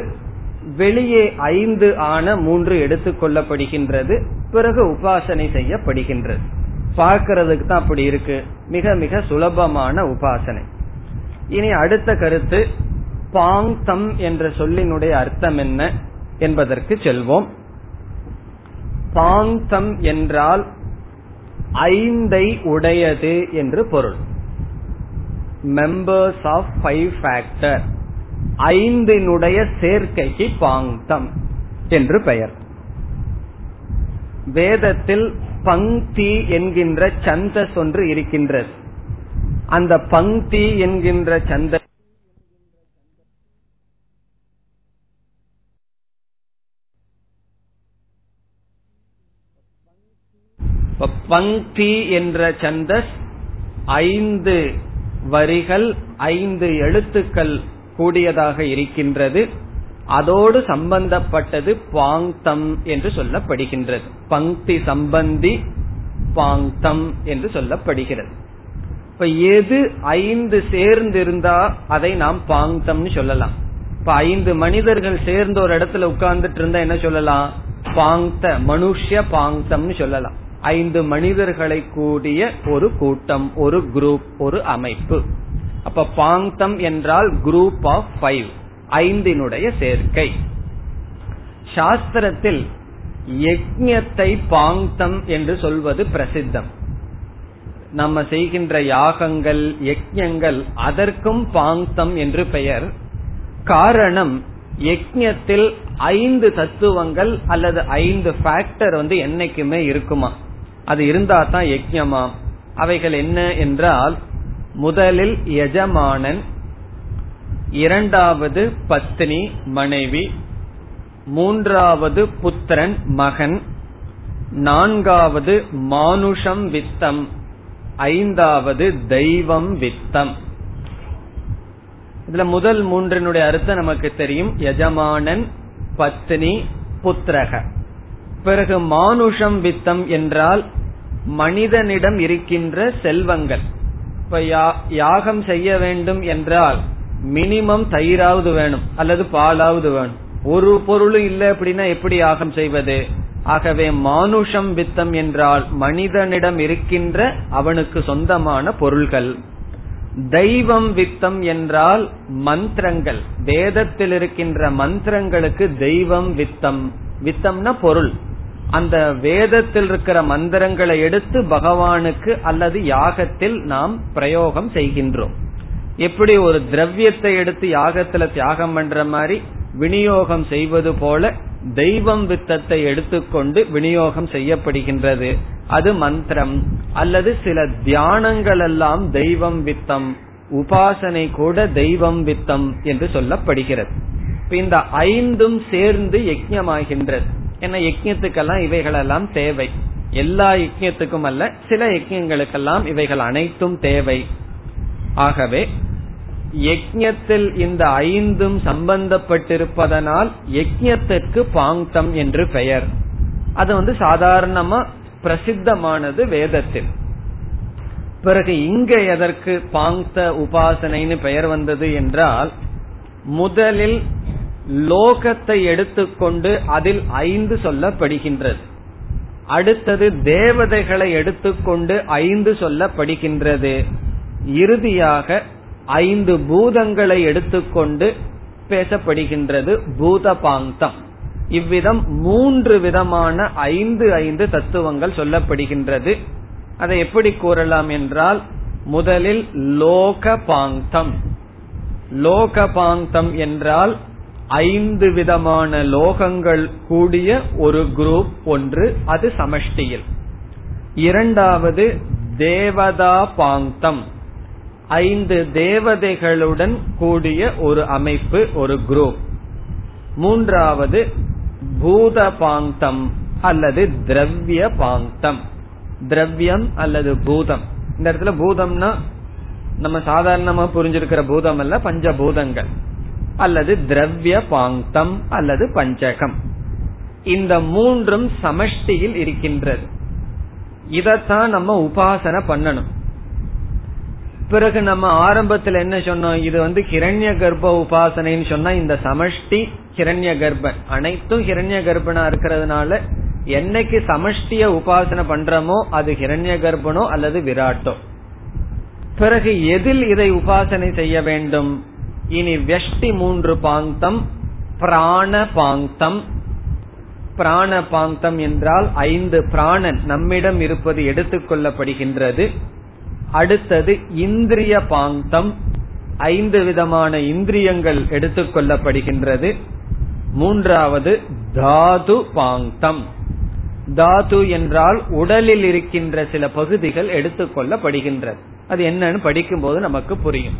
வெளியே ஐந்து ஆன மூன்று எடுத்துக்கொள்ளப்படுகின்றது பிறகு உபாசனை செய்யப்படுகின்றது. பார்க்கறதுக்கு தான் அப்படி இருக்கு. மிக மிக சுலபமான உபாசனை. இனி அடுத்த கருத்து பாங்தம் என்ற சொல்லினுடைய அர்த்தம் என்ன என்பதற்கு செல்வோம். பாங்தம் என்றால் ஐந்தை உடையது என்று பொருள். மெம்பர்ஸ் ஆஃப் ஃபைவ் ஃபேக்டர் ஐந்தினுடைய சேர்க்கைக்கு பாங்தம் என்று பெயர். வேதத்தில் பங்கி என்கின்ற சந்தஸ் ஒன்று இருக்கின்றது. அந்த பங்கி என்கின்ற சந்த பங்கி என்ற சந்தஸ் ஐந்து வரிகள் ஐந்து எழுத்துக்கள் கூடியதாக இருக்கின்றது. அதோடு சம்பந்தப்பட்டது பாங்தம் என்று சொல்லப்படுகின்றது. பங்கி சம்பந்தி பாங்தம் என்று சொல்லப்படுகிறது. இப்ப எது ஐந்து சேர்ந்து இருந்தா அதை நாம் பாங்தம்னு சொல்லலாம். இப்ப ஐந்து மனிதர்கள் சேர்ந்து ஒரு இடத்துல உட்கார்ந்துட்டு இருந்தா என்ன சொல்லலாம்? பாங்த மனுஷ்ய பாங்தம்னு சொல்லலாம். ஐந்து மனிதர்களை கூடிய ஒரு கூட்டம் ஒரு குரூப் ஒரு அமைப்பு. அப்ப பாங்தம் என்றால் குரூப் ஆஃப் ஃபைவ் ஐந்தினுடைய சேர்க்கை. சாஸ்திரத்தில் யஜ்யத்தை பாங்தம் என்று சொல்வது பிரசித்தம். நம்ம செய்கின்ற யாகங்கள் யஜ்யங்கள் அதற்கும் பாங்தம் என்று பெயர். காரணம் யஜ்யத்தில் ஐந்து தத்துவங்கள் அல்லது ஐந்து ஃபேக்டர் வந்து என்னைக்குமே இருக்குமா? அது இருந்தா தான் யஜ்யமாம் அவைகள் என்ன என்றால் முதலில் எஜமானன் இரண்டாவது பத்னி மனைவி மூன்றாவது புத்திரன் மகன் நான்காவது மானுஷம் வித்தம் ஐந்தாவது தெய்வம் வித்தம். இதுல முதல் மூன்றினுடைய அர்த்தம் நமக்கு தெரியும். எஜமானன் பத்னி புத்திரக. பிறகு மானுஷம் வித்தம் என்றால் மனிதனிடம் இருக்கின்ற செல்வங்கள். இப்ப யாகம் செய்ய வேண்டும் என்றால் மினிமம் தயிராவது வேணும் அல்லது பாலாவது வேணும். ஒரு பொருளும் இல்லை அப்படின்னா எப்படி யாகம் செய்வது? ஆகவே மானுஷம் வித்தம் என்றால் மனிதனிடம் இருக்கின்ற அவனுக்கு சொந்தமான பொருள்கள். தெய்வம் வித்தம் என்றால் மந்திரங்கள். வேதத்தில் இருக்கின்ற மந்திரங்களுக்கு தெய்வம் வித்தம். வித்தம்னா பொருள். அந்த வேதத்தில் இருக்கிற மந்திரங்களை எடுத்து பகவானுக்கு அல்லது யாகத்தில் நாம் பிரயோகம் செய்கின்றோம். எப்படி ஒரு திரவியத்தை எடுத்து யாகத்துல தியாகம் பண்ற மாதிரி விநியோகம் செய்வது போல தெய்வம் வித்தத்தை எடுத்துக்கொண்டு விநியோகம் செய்யப்படுகின்றது. அது மந்திரம். அல்லது சில தியானங்கள் எல்லாம் தெய்வம் வித்தம் உபாசனை கூட தெய்வம் வித்தம் என்று சொல்லப்படுகிறது. இந்த ஐந்தும் சேர்ந்து யஜ்யமாகின்றது என்ன யஜ்யத்துக்கெல்லாம் இவைகளெல்லாம் தேவை. எல்லா யஜ்யத்துக்கும் அல்ல சில யஜ்யங்களுக்கெல்லாம் இவைகள் அனைத்தும் தேவை. ஆகவே யஜ்யத்தில் இந்த ஐந்தும் சம்பந்தப்பட்டிருப்பதனால் யஜ்யத்திற்கு பாங்கம் என்று பெயர். அது வந்து சாதாரணமா பிரசித்தமானது வேதத்தில். பிறகு இங்க எதற்கு பாங்த உபாசனைன்னு பெயர் வந்தது என்றால் முதலில் லோகத்தை எடுத்துக்கொண்டு அதில் ஐந்து சொல்லப்படுகின்றது. அடுத்தது தேவதைகளை எடுத்துக்கொண்டு ஐந்து சொல்லப்படுகின்றது. இறுதியாக ஐந்து பூதங்களை எடுத்துக்கொண்டு பேசப்படுகின்றது பூத பாங்கம் இவ்விதம் மூன்று விதமான ஐந்து ஐந்து தத்துவங்கள் சொல்லப்படுகின்றது. அதை எப்படி கூறலாம் என்றால் முதலில் லோக பாங்கம் லோக பாங்கம் என்றால் ஐந்து விதமான லோகங்கள் கூடிய ஒரு குரூப் ஒன்று அது சமஷ்டியில். இரண்டாவது தேவதா பாங்கம் ஐந்து தேவதைகளுடன் கூடிய ஒரு அமைப்பு ஒரு குரூப் மூன்றாவது பூத பாங்கம் அல்லது திரவிய பாங்கம் திரவியம் அல்லது பூதம். இந்த இடத்துல பூதம்னா நம்ம சாதாரணமா புரிஞ்சிருக்கிற பூதம் அல்ல பஞ்சபூதங்கள். அல்லது திரவிய பாங்கம் அல்லது பஞ்சகம். இந்த மூன்றும் சமஷ்டியில் இருக்கின்றது. இதத்தான் நம்ம உபாசனை பண்ணணும். பிறகு நம்ம ஆரம்பத்துல என்ன சொன்னோம்? இது வந்து ஹிரண்ய கர்ப்ப உபாசனைன்னு சொன்னா இந்த சமஷ்டி ஹிரண்ய கர்ப்பன் அனைத்தும் ஹிரண்ய கர்ப்பனா இருக்கிறதுனால என்னைக்கு சமஷ்டிய உபாசனை பண்றோமோ அது ஹிரண்ய கர்ப்பனோ அல்லது விராட்டோ. பிறகு எதில் இதை உபாசனை செய்ய வேண்டும்? இனி வெஷ்டி மூன்று பாங்கம் பிராண பாங்கம் பிராண பாங்கம் என்றால் ஐந்து பிராணன் நம்மிடம் இருப்பது எடுத்துக்கொள்ளப்படுகின்றது அடுத்தது இந்திரிய பாந்தம். ஐந்து விதமான இந்திரியங்கள் எடுத்துக்கொள்ளப்படுகின்றது மூன்றாவது தாது பாங்கம் தாது என்றால் உடலில் இருக்கின்ற சில பகுதிகள் எடுத்துக்கொள்ளப்படுகின்றது அது என்னன்னு படிக்கும்போது நமக்கு புரியும்.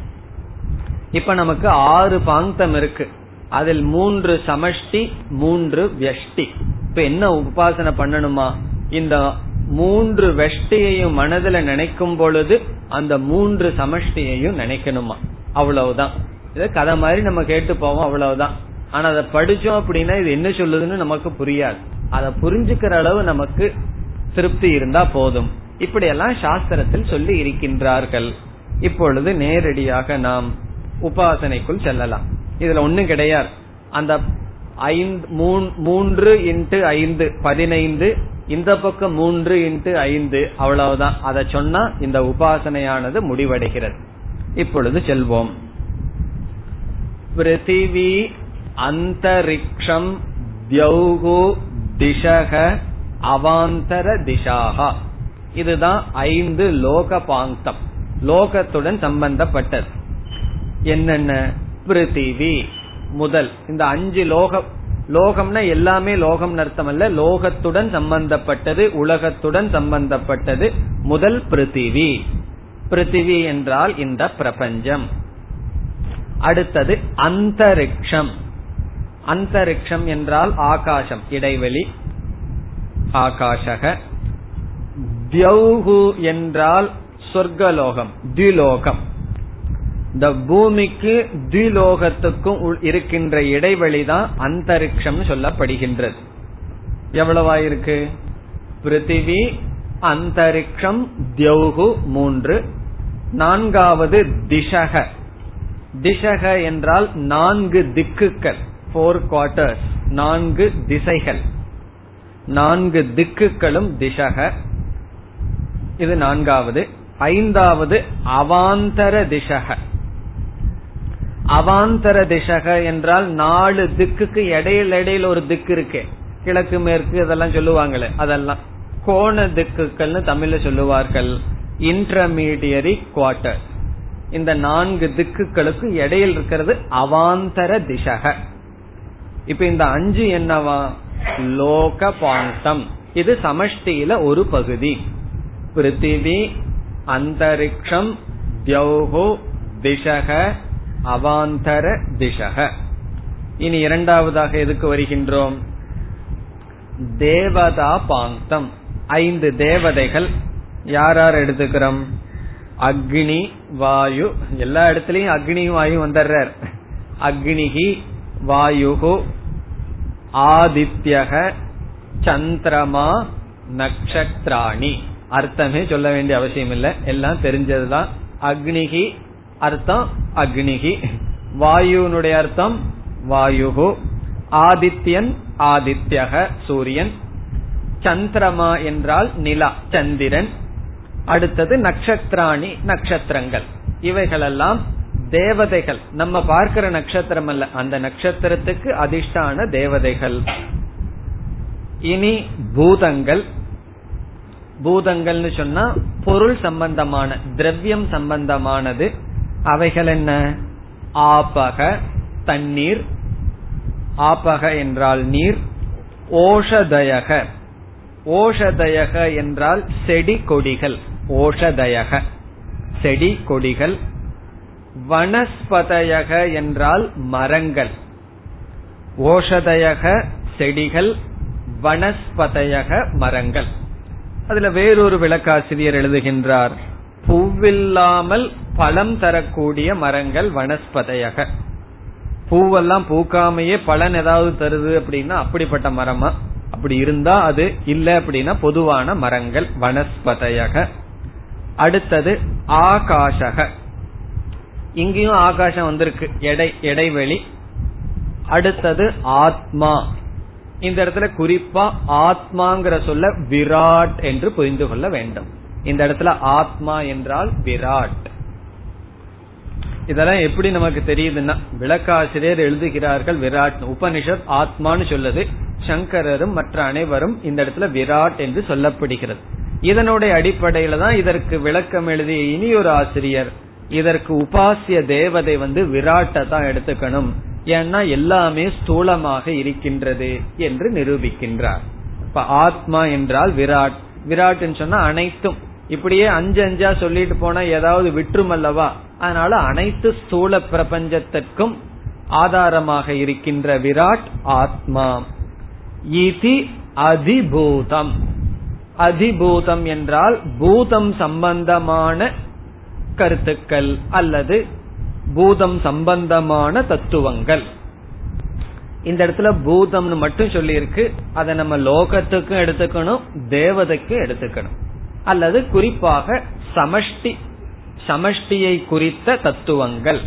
இப்ப நமக்கு ஆறு பாங்கம் இருக்கு. அதில் மூன்று சமஷ்டி மூன்று வியஷ்டி. இப்ப என்ன உபாசனை பண்ணணுமா? இந்த மூன்று வெஷ்டியையும் மனதில் நினைக்கும் பொழுது அந்த மூன்று சமஷ்டியையும் நினைக்கணுமா? அவ்வளவுதான். இது கதை மாதிரி நம்ம கேட்டு போவோம் அவ்வளவுதான். ஆனா அதை படிச்சோம் அப்படின்னா இது என்ன சொல்லுதுன்னு நமக்கு புரியாது. அதை புரிஞ்சுக்கிற அளவு நமக்கு திருப்தி இருந்தா போதும். இப்படியெல்லாம் சாஸ்திரத்தில் சொல்லி இருக்கின்றார்கள். இப்பொழுது நேரடியாக நாம் உபாசனைக்குள் செல்லலாம். இதுல ஒண்ணும் கிடையாது. அந்த ஐந்து மூன்று இன்ட்டு ஐந்து பதினைந்து இந்த பக்கம் மூன்று இன்ட்டு ஐந்து அவ்வளவுதான். அதை சொன்னா இந்த உபாசனையானது முடிவடைகிறது. இப்பொழுது செல்வோம். பிருத்திவி அந்தரிக்ஷம் தியௌகு திசக அவாந்தர திசாகா இதுதான் ஐந்து லோக பாங்கம் லோகத்துடன் சம்பந்தப்பட்டது. என்னென்ன? பிருத்திவி முதல். இந்த அஞ்சு லோக லோகம்னா எல்லாமே லோகம் அர்த்தம் அல்ல. லோகத்துடன் சம்பந்தப்பட்டது உலகத்துடன் சம்பந்தப்பட்டது. முதல் பிருத்திவி. பிருத்திவி என்றால் இந்த பிரபஞ்சம். அடுத்தது அந்தரிக்ஷம். அந்தரிக்ஷம் என்றால் ஆகாசம் இடைவெளி. ஆகாஷக. தியௌகு என்றால் சொர்க்கலோகம் திலோகம். இந்த பூமிக்கு திலோகத்துக்கும் இருக்கின்ற இடைவெளி தான் அந்தரிக்ஷம் சொல்லப்படுகின்றது. எவ்வளவாயிருக்கு? பிருத்திவி அந்தரிக்ஷம் தியௌகு மூன்று. நான்காவது திசக திசக என்றால் நான்கு திக்குகள் போர் குவார்டர்ஸ் நான்கு திசைகள். நான்கு திக்குகளும் திசக இது நான்காவது. ஐந்தாவது அவாந்தர திசக அவாந்தர திசக என்றால் நாலு திக்குக்கு இடையில இடையில ஒரு திக்கு இருக்கு. கிழக்கு மேற்கு இதெல்லாம் சொல்லுவாங்களே அதெல்லாம். கோண திக்குகள்னு தமிழ்ல சொல்லுவார்கள். இன்டர்மீடியரி குவார்டர் இந்த நான்கு திக்குகளுக்கு இடையில் இருக்கிறது அவாந்தர திசக. இப்ப இந்த அஞ்சு என்னவா? லோக பாந்தம் இது சமஷ்டியில ஒரு பகுதி. பிருத்திவி அந்தரிக்ஷம் தியௌகு திசக அவாந்தர திசக இனி இரண்டாவதாக எதுக்கு வருகின்றோம்? தேவதா பாங்கம் ஐந்து தேவதைகள். யார் யார் எடுத்துக்கிறோம்? அக்னி வாயு. எல்லா இடத்துலயும் அக்னி வாயு வந்துடுறார். அக்னிகி வாயுகு ஆதித்யக சந்திரமா நக்ஷத்ராணி. அர்த்தமே சொல்ல வேண்டிய அவசியம் இல்லை எல்லாம் தெரிஞ்சதுதான். அக்னிகி அர்த்தம் அக்னிகி வாயுனுடைய அர்த்தம் வாயுகு ஆதித்யன் ஆதித்யக சூரியன். சந்திரமா என்றால் நிலா சந்திரன். அடுத்தது நட்சத்திராணி நட்சத்திரங்கள் இவைகளெல்லாம் தேவதைகள். நம்ம பார்க்கிற நட்சத்திரம் அல்ல. அந்த நட்சத்திரத்துக்கு அதிர்ஷ்டான தேவதைகள். இனி பூதங்கள். பூதங்கள்னு சொன்னா பொருள் சம்பந்தமான திரவியம் சம்பந்தமானது. அவைகள் என்ன? ஆபக தண்ணீர். ஆபக என்றால் நீர். ஓஷதயக. ஓஷதயக என்றால் செடி கொடிகள். ஓஷதயக. செடி கொடிகள். வனஸ்பதயக என்றால் மரங்கள். ஓஷதயக செடிகள். வனஸ்பதயக மரங்கள். அதுல வேறொரு விளக்காசிரியர் எழுதுகின்றார். பூவில்லாமல் பழம் தரக்கூடிய மரங்கள் வனஸ்பதையக. பூவெல்லாம் பூக்காமையே பலன் ஏதாவது தருது அப்படின்னா அப்படிப்பட்ட மரமா? அப்படி இருந்தா அது இல்ல அப்படின்னா பொதுவான மரங்கள் வனஸ்பதையக. அடுத்தது ஆகாஷக. இங்கேயும் ஆகாசம் வந்திருக்கு. எடை இடைவெளி. அடுத்தது ஆத்மா. இந்த இடத்துல குறிப்பா ஆத்மாங்கிற சொல்ல விராட் என்று புரிந்து கொள்ள வேண்டும். இந்த இடத்துல ஆத்மா என்றால் விராட். இதெல்லாம் எப்படி நமக்கு தெரியுதுன்னா விளக்காசிரியர் எழுதுகிறார்கள் விராட் உபனிஷத் ஆத்மான்னு சொல்லுது. சங்கரரும் மற்ற அனைவரும் இந்த இடத்துல விராட் என்று சொல்லப்படுகிறது. இதனுடைய அடிப்படையில தான் இதற்கு விளக்கம் எழுதிய இனி ஒரு ஆசிரியர் இதற்கு உபாசிய தேவதை வந்து விராட்டை தான் எடுத்துக்கணும். ஏன்னா எல்லாமே ஸ்தூலமாக இருக்கின்றது என்று நிரூபிக்கின்றார். இப்ப ஆத்மா என்றால் விராட். விராட்னு சொன்னா அனைத்தும். இப்படியே அஞ்சு அஞ்சா சொல்லிட்டு போனா ஏதாவது விற்றும் அல்லவா அதனால அனைத்து ஸ்தூல பிரபஞ்சத்திற்கும் ஆதாரமாக இருக்கின்ற விராட் ஆத்மா. இதி அதிபூதம். அதிபூதம் என்றால் பூதம் சம்பந்தமான கருத்துக்கள் அல்லது பூதம் சம்பந்தமான தத்துவங்கள். இந்த இடத்துல பூதம்னு மட்டும் சொல்லியிருக்கு. அதை நம்ம லோகத்துக்கும் எடுத்துக்கணும் தேவதைக்கும் எடுத்துக்கணும். அல்லது குறிப்பாக சமஷ்டி சமஷ்டியை குறித்த தத்துவங்கள்.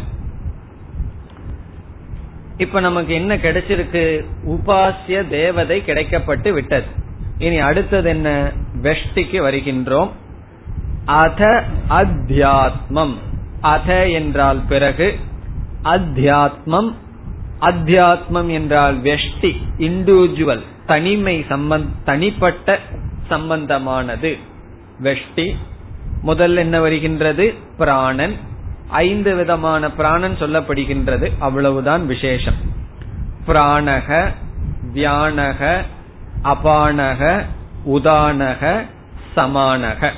இப்ப நமக்கு என்ன கிடைச்சிருக்கு? உபாசிய தேவதை கிடைக்கப்பட்டு விட்டது. இனி அடுத்தது என்ன? வெஷ்டிக்கு வருகின்றோம். அத அத்தியாத்மம். அத என்றால் பிறகு அத்தியாத்மம். அத்தியாத்மம் என்றால் வெஷ்டி இண்டிவிஜுவல் தனிமை சம்பந்த தனிப்பட்ட சம்பந்தமானது. வெஷ்டி. முதல் என்ன வருகின்றது? பிராணன். ஐந்து விதமான பிராணன் சொல்லப்படுகின்றது. அவ்வளவுதான் விசேஷம். பிராணக வியானக அபானக உதானக சமானக.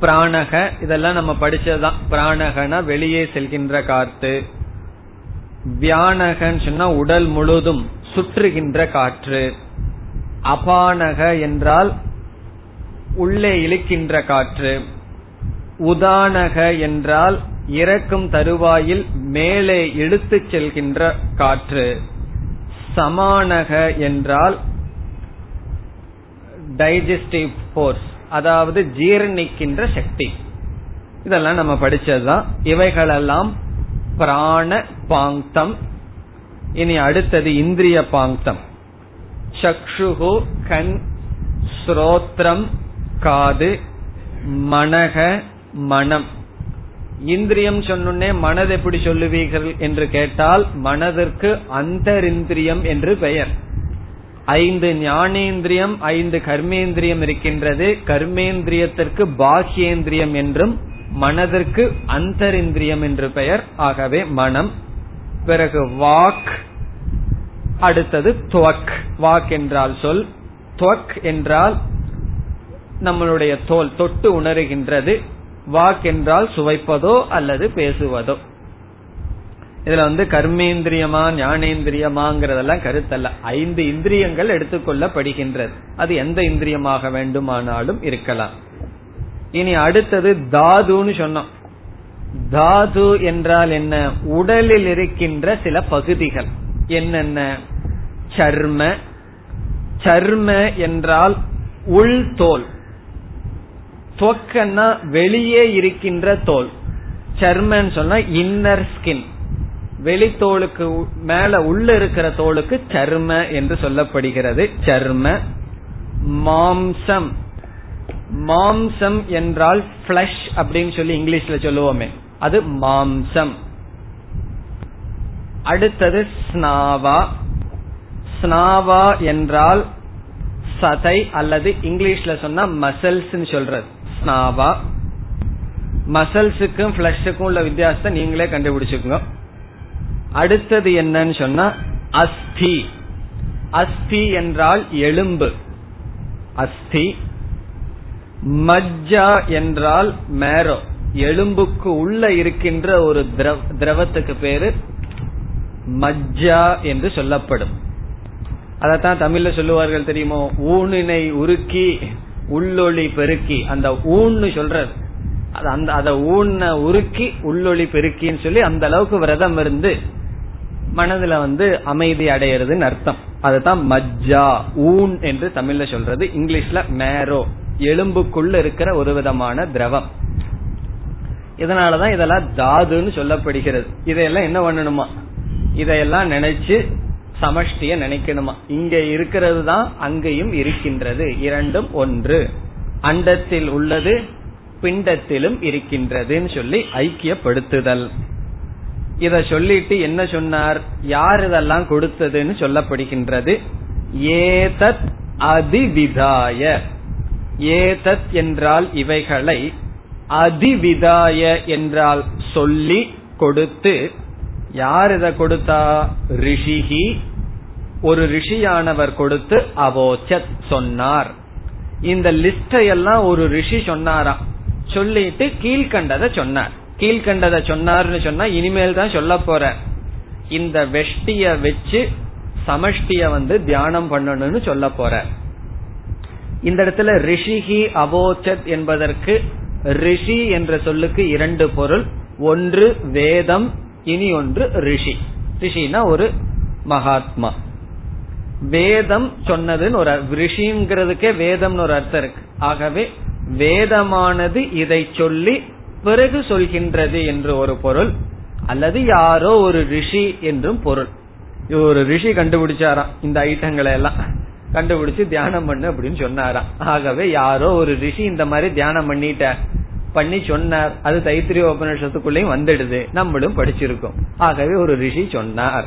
பிராணக இதெல்லாம் நம்ம படிச்சதுதான். பிராணகனா வெளியே செல்கின்ற காற்று. வியானகன்னு சொன்னா உடல் முழுதும் சுற்றுகின்ற காற்று. அபானக என்றால் உள்ளே இழுக்கின்ற காற்று. உதானக என்றால் இறக்கும் தருவாயில் மேலே இழுத்துச் செல்கின்ற காற்று. சமானக என்றால் டைஜஸ்டிவ் போர்ஸ் அதாவது ஜீரணிக்கின்ற சக்தி. இதெல்லாம் நம்ம படிச்சதுதான். இவைகளெல்லாம் பிராண பாங்கம் இனி அடுத்தது இந்திரிய பாங்கம் சக்ஷுகு கண் ஸ்ரோத்ரம் காது மனக மனம். இந்திரியம் சொன்னே மனது எப்படி சொல்லுவீர்கள் என்று கேட்டால் மனதிற்கு அந்தரிந்திரியம் என்று பெயர். ஐந்து ஞானேந்திரியம் ஐந்து கர்மேந்திரியம் இருக்கின்றது. கர்மேந்திரியத்திற்கு பாக்கியேந்திரியம் என்றும் மனதிற்கு அந்தரிந்திரியம் என்று பெயர். ஆகவே மனம். பிறகு வாக். அடுத்தது துவக். வாக் என்றால் சொல். துவக் என்றால் நம்மளுடைய தோல் தொட்டு உணர்கின்றது. வாக் என்றால் சுவைப்பதோ அல்லது பேசுவதோ. இதுல வந்து கர்மேந்திரியமா ஞானேந்திரியமாங்கிறதெல்லாம் கருத்தல்ல. ஐந்து இந்திரியங்கள் எடுத்துக்கொள்ளப்படுகின்றது. அது எந்த இந்திரியமாக வேண்டுமானாலும் இருக்கலாம். இனி அடுத்தது தாதுன்னு சொன்னோம். தாது என்றால் என்ன? உடலில் இருக்கின்ற சில பகுதிகள். என்னென்ன? சர்ம. சர்ம என்றால் உள் தோல். துவக்கன்னா வெளியே இருக்கின்ற தோல். சர்மன்னு சொன்னா இன்னர் ஸ்கின் வெளித்தோலுக்கு மேல உள்ள இருக்கிற தோலுக்கு சர்ம என்று சொல்லப்படுகிறது. சர்ம. மாம்சம். மாம்சம் என்றால் பிளஷ் அப்படின்னு சொல்லி இங்கிலீஷ்ல சொல்லுவோமே. அது மாம்சம். அடுத்தது ஸ்னாவா. ஸ்னாவா என்றால் சதை அல்லது இங்கிலீஷ்ல சொன்னா மசில்ஸ் சொல்றது. ஸ்னாவா. மசல்ஸுக்கும் பிளஷுக்கும் உள்ள வித்தியாசத்தை நீங்களே கண்டுபிடிச்சுக்கோங்க. அடுத்தது என்னன்னு சொன்னா அஸ்தி. அஸ்தி என்றால் எலும்பு. அஸ்தி. மஜ்ஜா என்றால் மேரோ. எலும்புக்கு உள்ள இருக்கின்ற ஒரு திரவத்துக்கு பேரு மஜ்ஜா என்று சொல்லப்படும். அதத்தான் தமிழ்ல சொல்லுவார்கள் தெரியுமோ? ஊனினை உருக்கி உள்ளொளி பெருக்கி அந்த ஊன்னு சொல்றது அந்த அதை ஊன்ன உருக்கி உள்ளொளி பெருக்கின்னு சொல்லி அந்த அளவுக்கு விரதம் இருந்து மனதுல வந்து அமைதி அடையிறதுன்னு அர்த்தம். அதுதான் மஜ்ஜா ஊன் என்று தமிழ்ல சொல்றது. இங்கிலீஷ்ல மேரோ எலும்புக்குள்ள இருக்கிற ஒரு விதமான திரவம். இதனாலதான் இதெல்லாம் தாதுன்னு சொல்லப்படுகிறது. இதையெல்லாம் என்ன பண்ணணுமா? இதையெல்லாம் நினைச்சு சமஷ்டிய நினைக்கணுமா? இங்க இருக்கிறது தான் அங்கேயும் இருக்கின்றது. இரண்டும் ஒன்று. அண்டத்தில் உள்ளது பிண்டத்திலும் இருக்கின்றதுன்னு சொல்லி ஐக்கியப்படுத்துதல். இத சொல்லிட்டு என்ன சொன்னார்? யார் இதெல்லாம் கொடுத்ததுன்னு சொல்லப்படுகின்றது? ஏதத் அதிவிதாய. ஏதத் என்றால் இவைகளை அதிவிதாய என்றால் சொல்லி கொடுத்து யார் இத கொடுத்தா? ரிஷிகி ஒரு ரிஷியானவர் கொடுத்து அவோச்சத் சொன்னார். இந்த லிஸ்ட எல்லாம் ஒரு ரிஷி சொன்னாராம் சொல்லிட்டு கீழ்கண்டதை சொன்னார். கீழ்கண்டதை சொன்னார்னு சொன்னா இனிமேல் தான் சொல்ல போற. இந்த வெஷ்டிய வச்சு சமஷ்டிய வந்து தியானம் பண்ணணும்னு சொல்ல போற. இந்த இடத்துல ரிஷிகி அவோச்சத் என்பதற்கு ரிஷி என்ற சொல்லுக்கு இரண்டு பொருள். ஒன்று வேதம் இனி ஒன்று ரிஷி. ரிஷினா ஒரு மகாத்மா. வேதம் சொன்னதுன்னு ஒரு ரிஷிங்கிறதுக்கே வேதம்னு ஒரு அர்த்தம் இருக்கு. ஆகவே வேதமானது இதை சொல்லி பிறகு சொல்கின்றது என்று ஒரு பொருள் அல்லது யாரோ ஒரு ரிஷி என்றும் பொருள். ஒரு ரிஷி கண்டுபிடிச்சாராம் இந்த ஐட்டங்களை எல்லாம். கண்டுபிடிச்சு தியானம் பண்ணு அப்படின்னு சொன்னாராம். ஆகவே யாரோ ஒரு ரிஷி இந்த மாதிரி தியானம் பண்ணிட்ட பண்ணி சொன்னார். அது தைத்திரிய உபநிஷத்துக்குள்ளேயும் வந்துடுது. நம்மளும் படிச்சிருக்கோம். ஆகவே ஒரு ரிஷி சொன்னார்.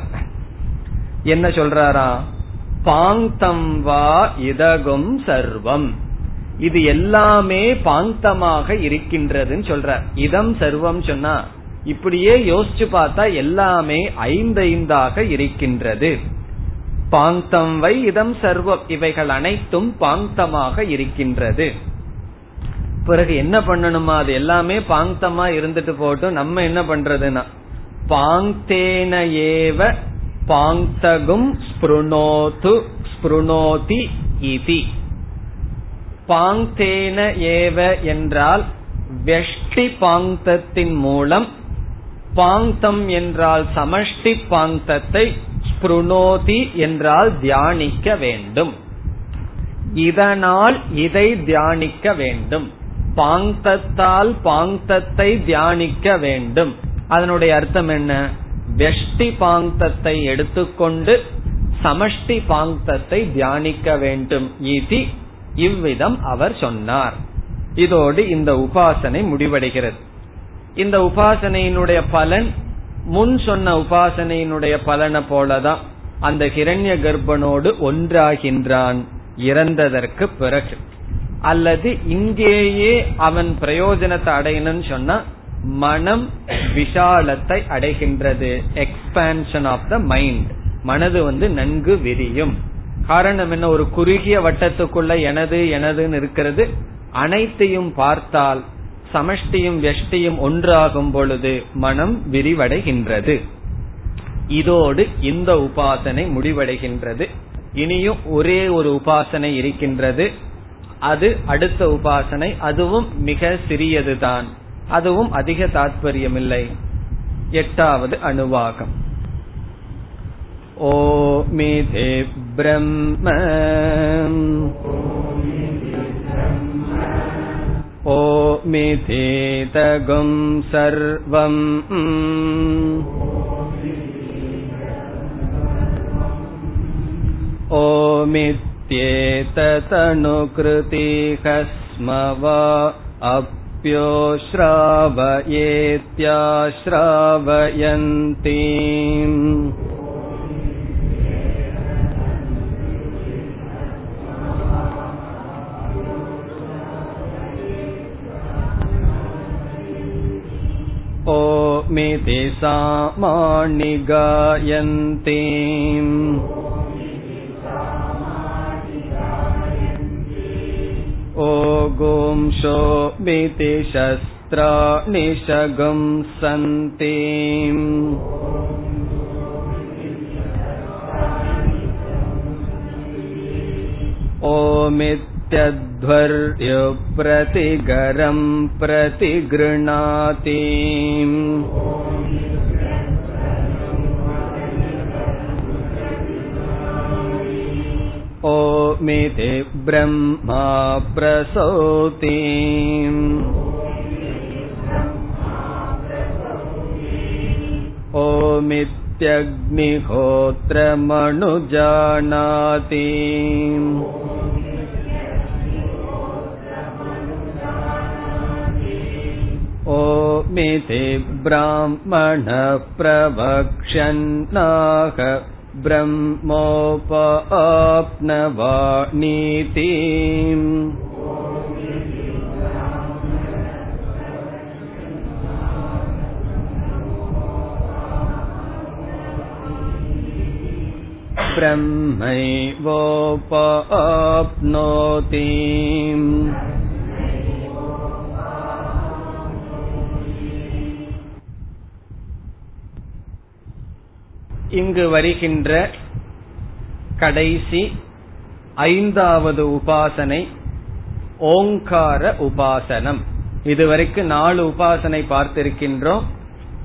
என்ன சொல்றாரா பாங்தம் வா இதகும் சர்வம். இது எல்லாமே பாங்தமாக இருக்கின்றதுன்னு சொல்ற. இதம் சர்வம் சொன்னா இப்படியே யோசிச்சு பார்த்தா எல்லாமே ஐந்தைந்தாக இருக்கின்றது. பாங்தம் வை இதம் சர்வம் இவைகள் அனைத்தும் பாங்தமாக இருக்கின்றது. பிறகு என்ன பண்ணணுமா? அது எல்லாமே பாங்தமா இருந்துட்டு போட்டும் நம்ம என்ன பண்றதுன்னா பாங்தேன ஏவ பாங்தகும் ஸ்பிருணோது ஸ்பிருணோதி இதி. பாங்தேன ஏவ என்றால் வெஷ்டி பாங்தத்தின் மூலம் பாங்தம் என்றால் சமஷ்டி பாங்தத்தை ஸ்புருணோதி என்றால் தியானிக்க வேண்டும். இதனால் இதை தியானிக்க வேண்டும். பாங்தத்தால் பாங்கத்தை தியானிக்க வேண்டும். அதனுடைய அர்த்தம் என்ன? வெஷ்டி பாங்கத்தை எடுத்துக்கொண்டு சமஷ்டி பாங்கத்தை தியானிக்க வேண்டும் இது இவ்விதம் அவர் சொன்னார். இதோடு இந்த உபாசனை முடிவடைகிறது. இந்த உபாசனையினுடைய பலன் முன் சொன்ன உபாசனையினுடைய பலனை போலதான் அந்த கிரண்ய கர்ப்பனோடு ஒன்றாகின்றான் இறந்ததற்கு பிறகு. அல்லது இங்கேயே அவன் பிரயோஜனத்தை அடையணும்னு சொன்னா மனம் விஷாலத்தை அடைகின்றது எக்ஸ்பான்ஷன் ஆஃப் த மைண்ட் மனது வந்து நன்கு விரியும். காரணம் என்ன? ஒரு குறுகிய வட்டத்துக்குள்ள எனது எனதுன்னு இருக்கிறது. அனைத்தையும் பார்த்தால் சமஷ்டியும் வெஷ்டியும் ஒன்றாகும் பொழுது மனம் விரிவடைகின்றது. இதோடு இந்த உபாசனை முடிவடைகின்றது. இனியும் ஒரே ஒரு உபாசனை இருக்கின்றது. அது அடுத்த உபாசனை. அதுவும் மிக சிறியதுதான். அதுவும் அதிக தாற்பயமில்லை எட்டாவது அணுவாகம் ओमिति ब्रह्म ओमिथेतगुं सर्वम् ओमित्येततनुकृतिकस्मवा अप्योश्रावयेत्याश्रावयन्ति मे ते सामाणि गायन्ते। ओ गों शोमे शस्त्राणि शगं सन्ति। ओमित् चध्वर्य प्रतिगरम् प्रति गृह्णाति ओमिति ब्रह्मा प्रसौति। ओमित्यग्निहोत्रमनुजानाति ओमिति ब्राह्मणः प्रवक्ष्यन्नाह ब्रह्मोपाप्नवाणीति ब्रह्मैवोपाप्नोति இங்கு வருகின்ற கடைசி ஐந்தாவது உபாசனை ஓங்கார உபாசனம். இதுவரைக்கும் நாலு உபாசனை பார்த்திருக்கின்றோம்.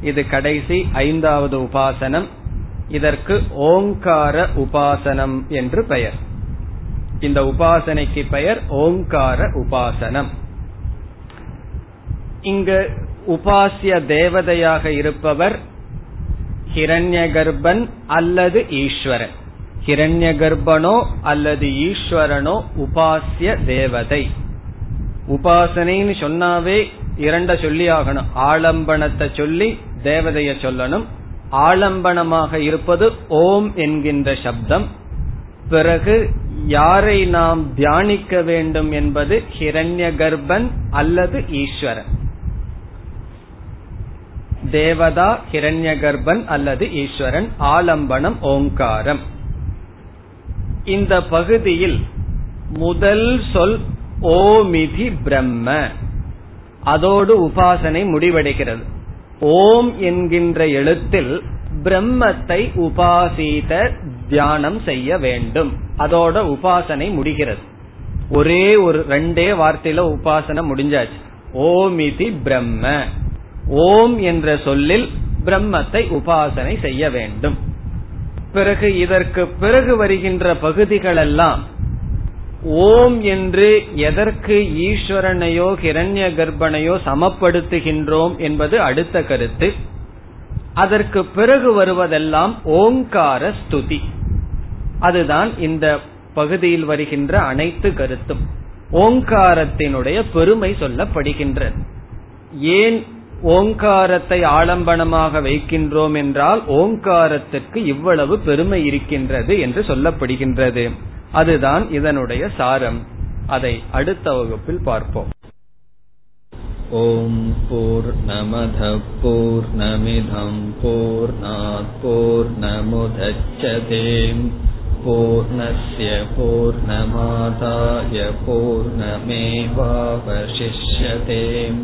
இது கடைசி ஐந்தாவது உபாசனம். இதற்கு ஓங்கார உபாசனம் என்று பெயர். இந்த உபாசனைக்கு பெயர் ஓங்கார உபாசனம். இங்கு உபாசிய தேவதையாக இருப்பவர் ஹிரண்ய கர்ப்பன் அல்லது ஈஸ்வரன். ஹிரண்ய கர்ப்பனோ அல்லது ஈஸ்வரனோ உபாசிய தேவதை. உபாசனைன்னு சொன்னாவே இரண்ட சொல்லி ஆகணும் ஆலம்பனத்தை சொல்லி தேவதைய சொல்லணும். ஆலம்பனமாக இருப்பது ஓம் என்கின்ற சப்தம். பிறகு யாரை நாம் தியானிக்க வேண்டும் என்பது ஹிரண்ய கர்ப்பன் அல்லது ஈஸ்வரன். தேவதா ஹிரண்ய கர்ப்பன் அல்லது ஈஸ்வரன் ஆலம்பனம் ஓங்காரம். இந்த பகுதியில் முதல் சொல் ஓமிதி பிரம்ம. அதோடு உபாசனை முடிவடைகிறது. ஓம் என்கின்ற எழுத்தில் பிரம்மத்தை உபாசித தியானம் செய்ய வேண்டும். அதோட உபாசனை முடிகிறது. ஒரே ஒரு ரெண்டே வார்த்தையில உபாசனை முடிஞ்சாச்சு. ஓமிதி பிரம்ம. ஓம் என்ற சொல்லில் பிரம்மத்தை உபாசனை செய்ய வேண்டும். பிறகு இதற்கு பிறகு வருகின்ற பகுதிகளெல்லாம் ஓம் என்று எதற்கு ஈஸ்வரனையோ கிரண்ய கர்ப்பனையோ சமப்படுத்துகின்றோம் என்பது அடுத்த கருத்து. அதற்கு பிறகு வருவதெல்லாம் ஓங்கார ஸ்துதி. அதுதான் இந்த பகுதியில் வருகின்ற அனைத்து கருத்தும். ஓங்காரத்தினுடைய பெருமை சொல்லப்படுகின்றது. ஏன் ஓங்காரத்தை ஆலம்பனமாக வைக்கின்றோம் என்றால் ஓங்காரத்திற்கு இவ்வளவு பெருமை இருக்கின்றது என்று சொல்லப்படுகின்றது. அதுதான் இதனுடைய சாரம். அதை அடுத்த வகுப்பில் பார்ப்போம். ஓம் போர் நமத போர் நமிதம் போர் போர் நமுதச்சதேம் பூர்ணய பூர்ணமாதாய பூர்ணமேவாவசிஷ்யதேம்